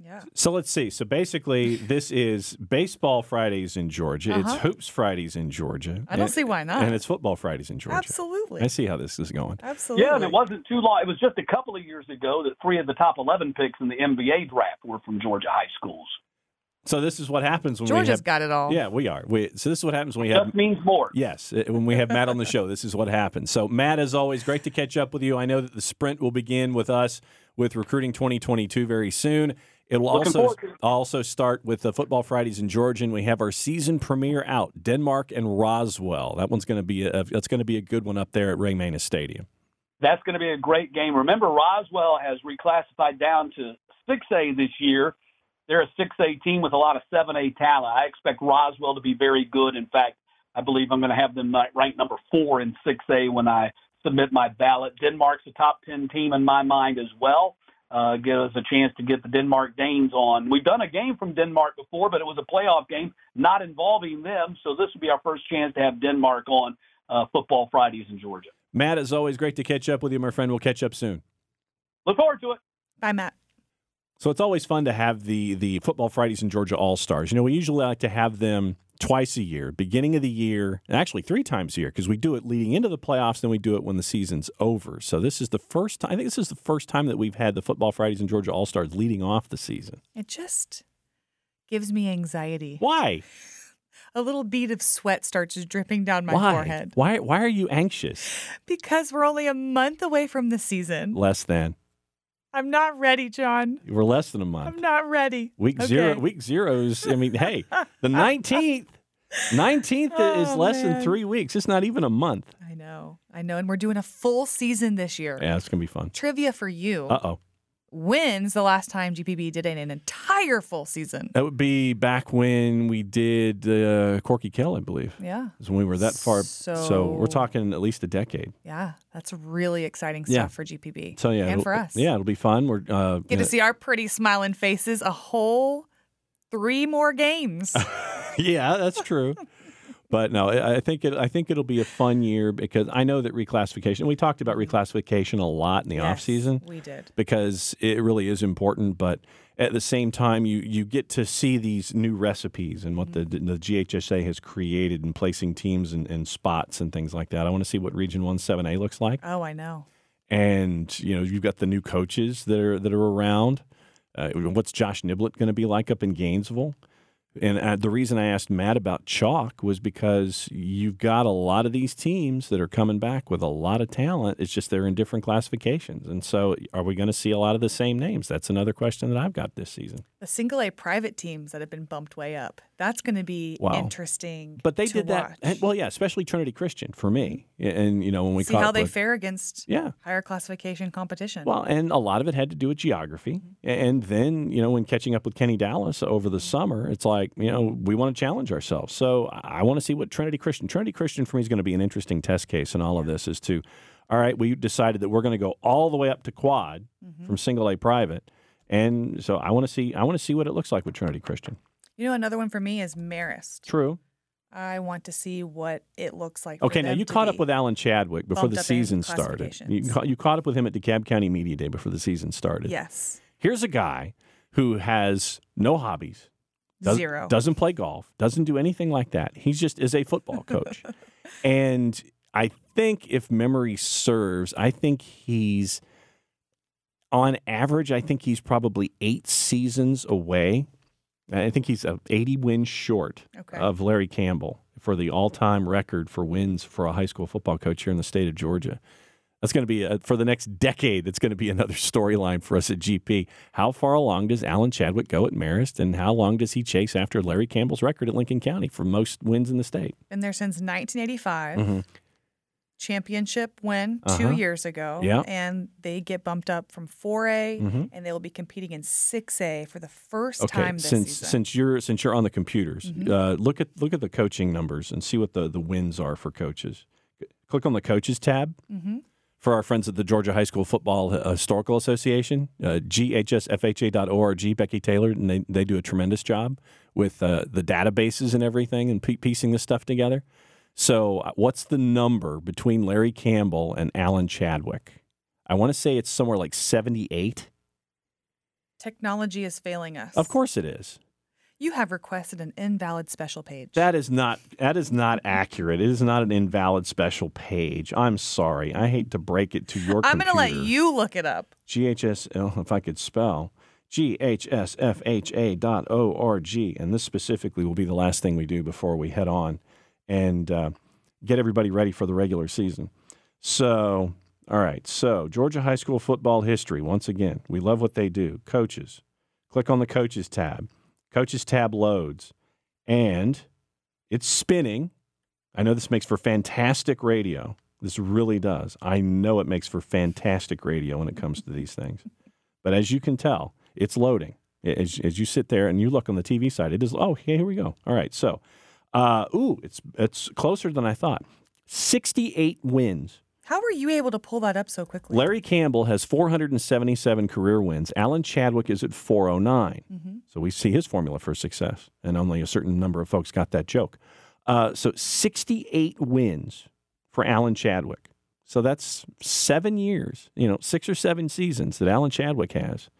Yeah. So let's see. So basically, this is baseball Fridays in Georgia. Uh-huh. It's hoops Fridays in Georgia. I don't and, see why not. And it's football Fridays in Georgia. Absolutely. I see how this is going. Absolutely. Yeah, and it wasn't too long. It was just a couple of years ago that three of the top 11 picks in the NBA draft were from Georgia high schools. So this is what happens when Georgia's we have, Georgia's got it all. Yeah, we are. We, so this is what happens when we have. Just have means more. Yes, when we have Matt on the show, this is what happens. So Matt, as always, great to catch up with you. I know that the sprint will begin with us with recruiting 2022 very soon. It will Looking also also start with the Football Fridays in Georgia, and we have our season premiere out, Denmark and Roswell. That one's going to be a that's going to be a good one up there at Ray Manis Stadium. That's going to be a great game. Remember, Roswell has reclassified down to 6A this year they're a 6A team with a lot of 7A talent. I expect Roswell to be very good. In fact, I believe I'm going to have them uh, ranked number four in 6A when I submit my ballot. Denmark's a top 10 team in my mind as well. Uh, give us a chance to get the Denmark Danes on. We've done a game from Denmark before, but it was a playoff game not involving them. So this will be our first chance to have Denmark on uh, Football Fridays in Georgia. Matt, as always, great to catch up with you, my friend. We'll catch up soon. Look forward to it. Bye, Matt. So it's always fun to have the the football Fridays in Georgia All Stars. You know, we usually like to have them twice a year, beginning of the year, and actually three times a year because we do it leading into the playoffs, then we do it when the season's over. So this is the first time. I think this is the first time that we've had the football Fridays in Georgia All Stars leading off the season. It just gives me anxiety. Why? A little bead of sweat starts dripping down my Why? forehead Why? Why are you anxious? because we're only a month away from the season. Less than. I'm not ready, Jon. We're less than a month. I'm not ready. Week Okay. zero, week zeros. I mean, hey, the nineteenth, nineteenth is Oh, less than three weeks. It's not even a month. I know. I know. And we're doing a full season this year. Yeah, it's gonna be fun. Trivia for you. Uh oh. When's the last time GPB did in an entire full season? That would be back when we did uh, Corky Kell, I believe. Yeah. Is when we were that far. So, we're talking at least a decade. Yeah. That's really exciting stuff Yeah. for GPB. So yeah, And for us. Yeah, it'll be fun. We're uh, Get to see our pretty smiling faces a whole three more games. yeah, that's true. But no, I think it. I think it'll be a fun year because I know that reclassification. We talked about reclassification a lot in the off Yes, season. We did. because it really is important. But at the same time, you you get to see these new recipes and what Mm-hmm. the the GHSA has created in placing teams and, and spots and things like that. I want to see what Region One Seven A looks like, Oh, I know. and you know you've got the new coaches that are that are around. Uh, what's Josh Niblett going to be like up in Gainesville? And uh, the reason I asked Matt about chalk was because you've got a lot of these teams that are coming back with a lot of talent. It's just they're in different classifications. And so are we going to see a lot of the same names? That's another question that I've got this season. The single A private teams that have been bumped way up. That's going to be Wow. interesting. But they to did that. watch. Well, yeah, especially Trinity Christian for me. And, you know, when we See how they with- fare against Yeah. higher classification competition. Well, and a lot of it had to do with geography. Mm-hmm. And then, you know, when catching up with Kenny Dallas over the summer, it's like, you know, we want to challenge ourselves. So I want to see what Trinity Christian, Trinity Christian for me is going to be an interesting test case in all of this is to, all right, we decided that we're going to go all the way up to quad Mm-hmm. from single A private. And so I want to see, I want to see what it looks like with Trinity Christian. you know, another one for me is Marist. True. I want to see what it looks like. Okay, now you caught up with Alan Chadwick before the season started. You, you caught up with him at DeKalb County Media Day before the season started. Yes. Here's a guy who has no hobbies. Does, Zero. Doesn't play golf. Doesn't do anything like that. He's just is a football coach. and I think if memory serves, I think he's on average, I think he's probably eight seasons away. I think he's 80 wins short Okay. of Larry Campbell for the all-time record for wins for a high school football coach here in the state of Georgia. That's going to be a, for the next decade. It's going to be another storyline for us at GP. How far along does Alan Chadwick go at Marist, and how long does he chase after Larry Campbell's record at Lincoln County for most wins in the state? Been there since 1985. Mhm. Championship win Uh-huh. two years ago. Yeah. And they get bumped up from 4A, Mhm. and they will be competing in 6A for the first Okay, time this since season. since you're since you're on the computers, Mhm. uh, look at look at the coaching numbers and see what the the wins are for coaches. Click on the coaches tab. Mhm. For our friends at the Georgia High School Football uh, Historical Association, uh, ghsfha.org, Becky Taylor, and they, they do a tremendous job with uh, the databases and everything and pie- piecing this stuff together. So, uh, what's the number between Larry Campbell and Alan Chadwick? I want to say it's somewhere like 78. Technology is failing us. Of course it is. You have requested an invalid special page. That is not that is not accurate. It is not an invalid special page. I'm sorry. I hate to break it to your I'm going to let you look it up. GHS, oh, if I could spell, GHSFHA.org. And this specifically will be the last thing we do before we head on and uh, get everybody ready for the regular season. So, all right. So, Georgia High School football history, once again, we love what they do. Coaches. Click on the Coaches tab. Coaches tab loads, and it's spinning. I know this makes for fantastic radio. This really does. I know it makes for fantastic radio when it comes to these things. But as you can tell, it's loading. As, as you sit there and you look on the TV side, it is. Oh, here we go. All right. So, uh, ooh, it's it's closer than I thought. Sixty-eight wins. How were you able to pull that up so quickly? Larry Campbell has 477 career wins. Alan Chadwick is at 409. Mhm. So we see his formula for success, and only a certain number of folks got that joke. Uh, so 68 wins for Alan Chadwick. So that's seven years, you know, six or seven seasons that Alan Chadwick has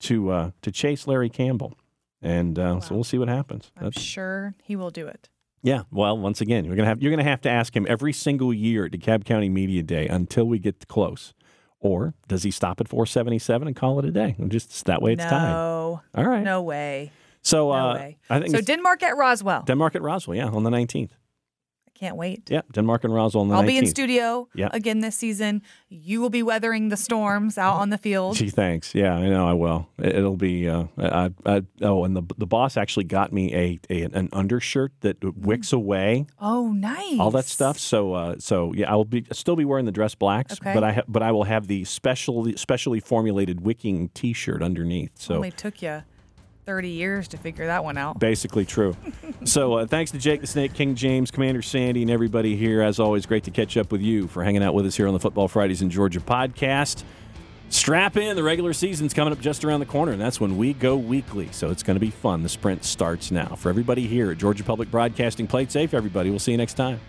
to uh, to chase Larry Campbell, and uh, so we'll see what happens. I'm sure he will do it. Yeah, well, once again, you're gonna have you're gonna have to ask him every single year at DeKalb County Media Day until we get close. Or does he stop at 477 and call it a day? Just that way it's time. no. tied. All right. No way. So No uh, way. I think So Denmark at Roswell. Denmark at Roswell, yeah, on the 19th. Can't wait. Yeah, Denmark and Roswell on the I'll 19th. be in studio Yeah. again this season. You will be weathering the storms out on the field. Gee, thanks. Yeah, I know I will. It- It'll be. Uh, I, I, oh, and the the boss actually got me a, a an undershirt that wicks away Oh, nice. all that stuff. So uh, so yeah, I will be still be wearing the dress blacks, Okay. but I ha- but I will have the specially specially formulated wicking T-shirt underneath. So Only took you 30 years to figure that one out. Basically true. so uh, thanks to Jake the Snake, King James, Commander Sandy, and everybody here. As always, great to catch up with you for hanging out with us here on the Football Fridays in Georgia podcast. Strap in. The regular season's coming up just around the corner, and that's when we go weekly. So it's going to be fun. The sprint starts now. For everybody here at Georgia Public Broadcasting, play it safe, everybody. We'll see you next time.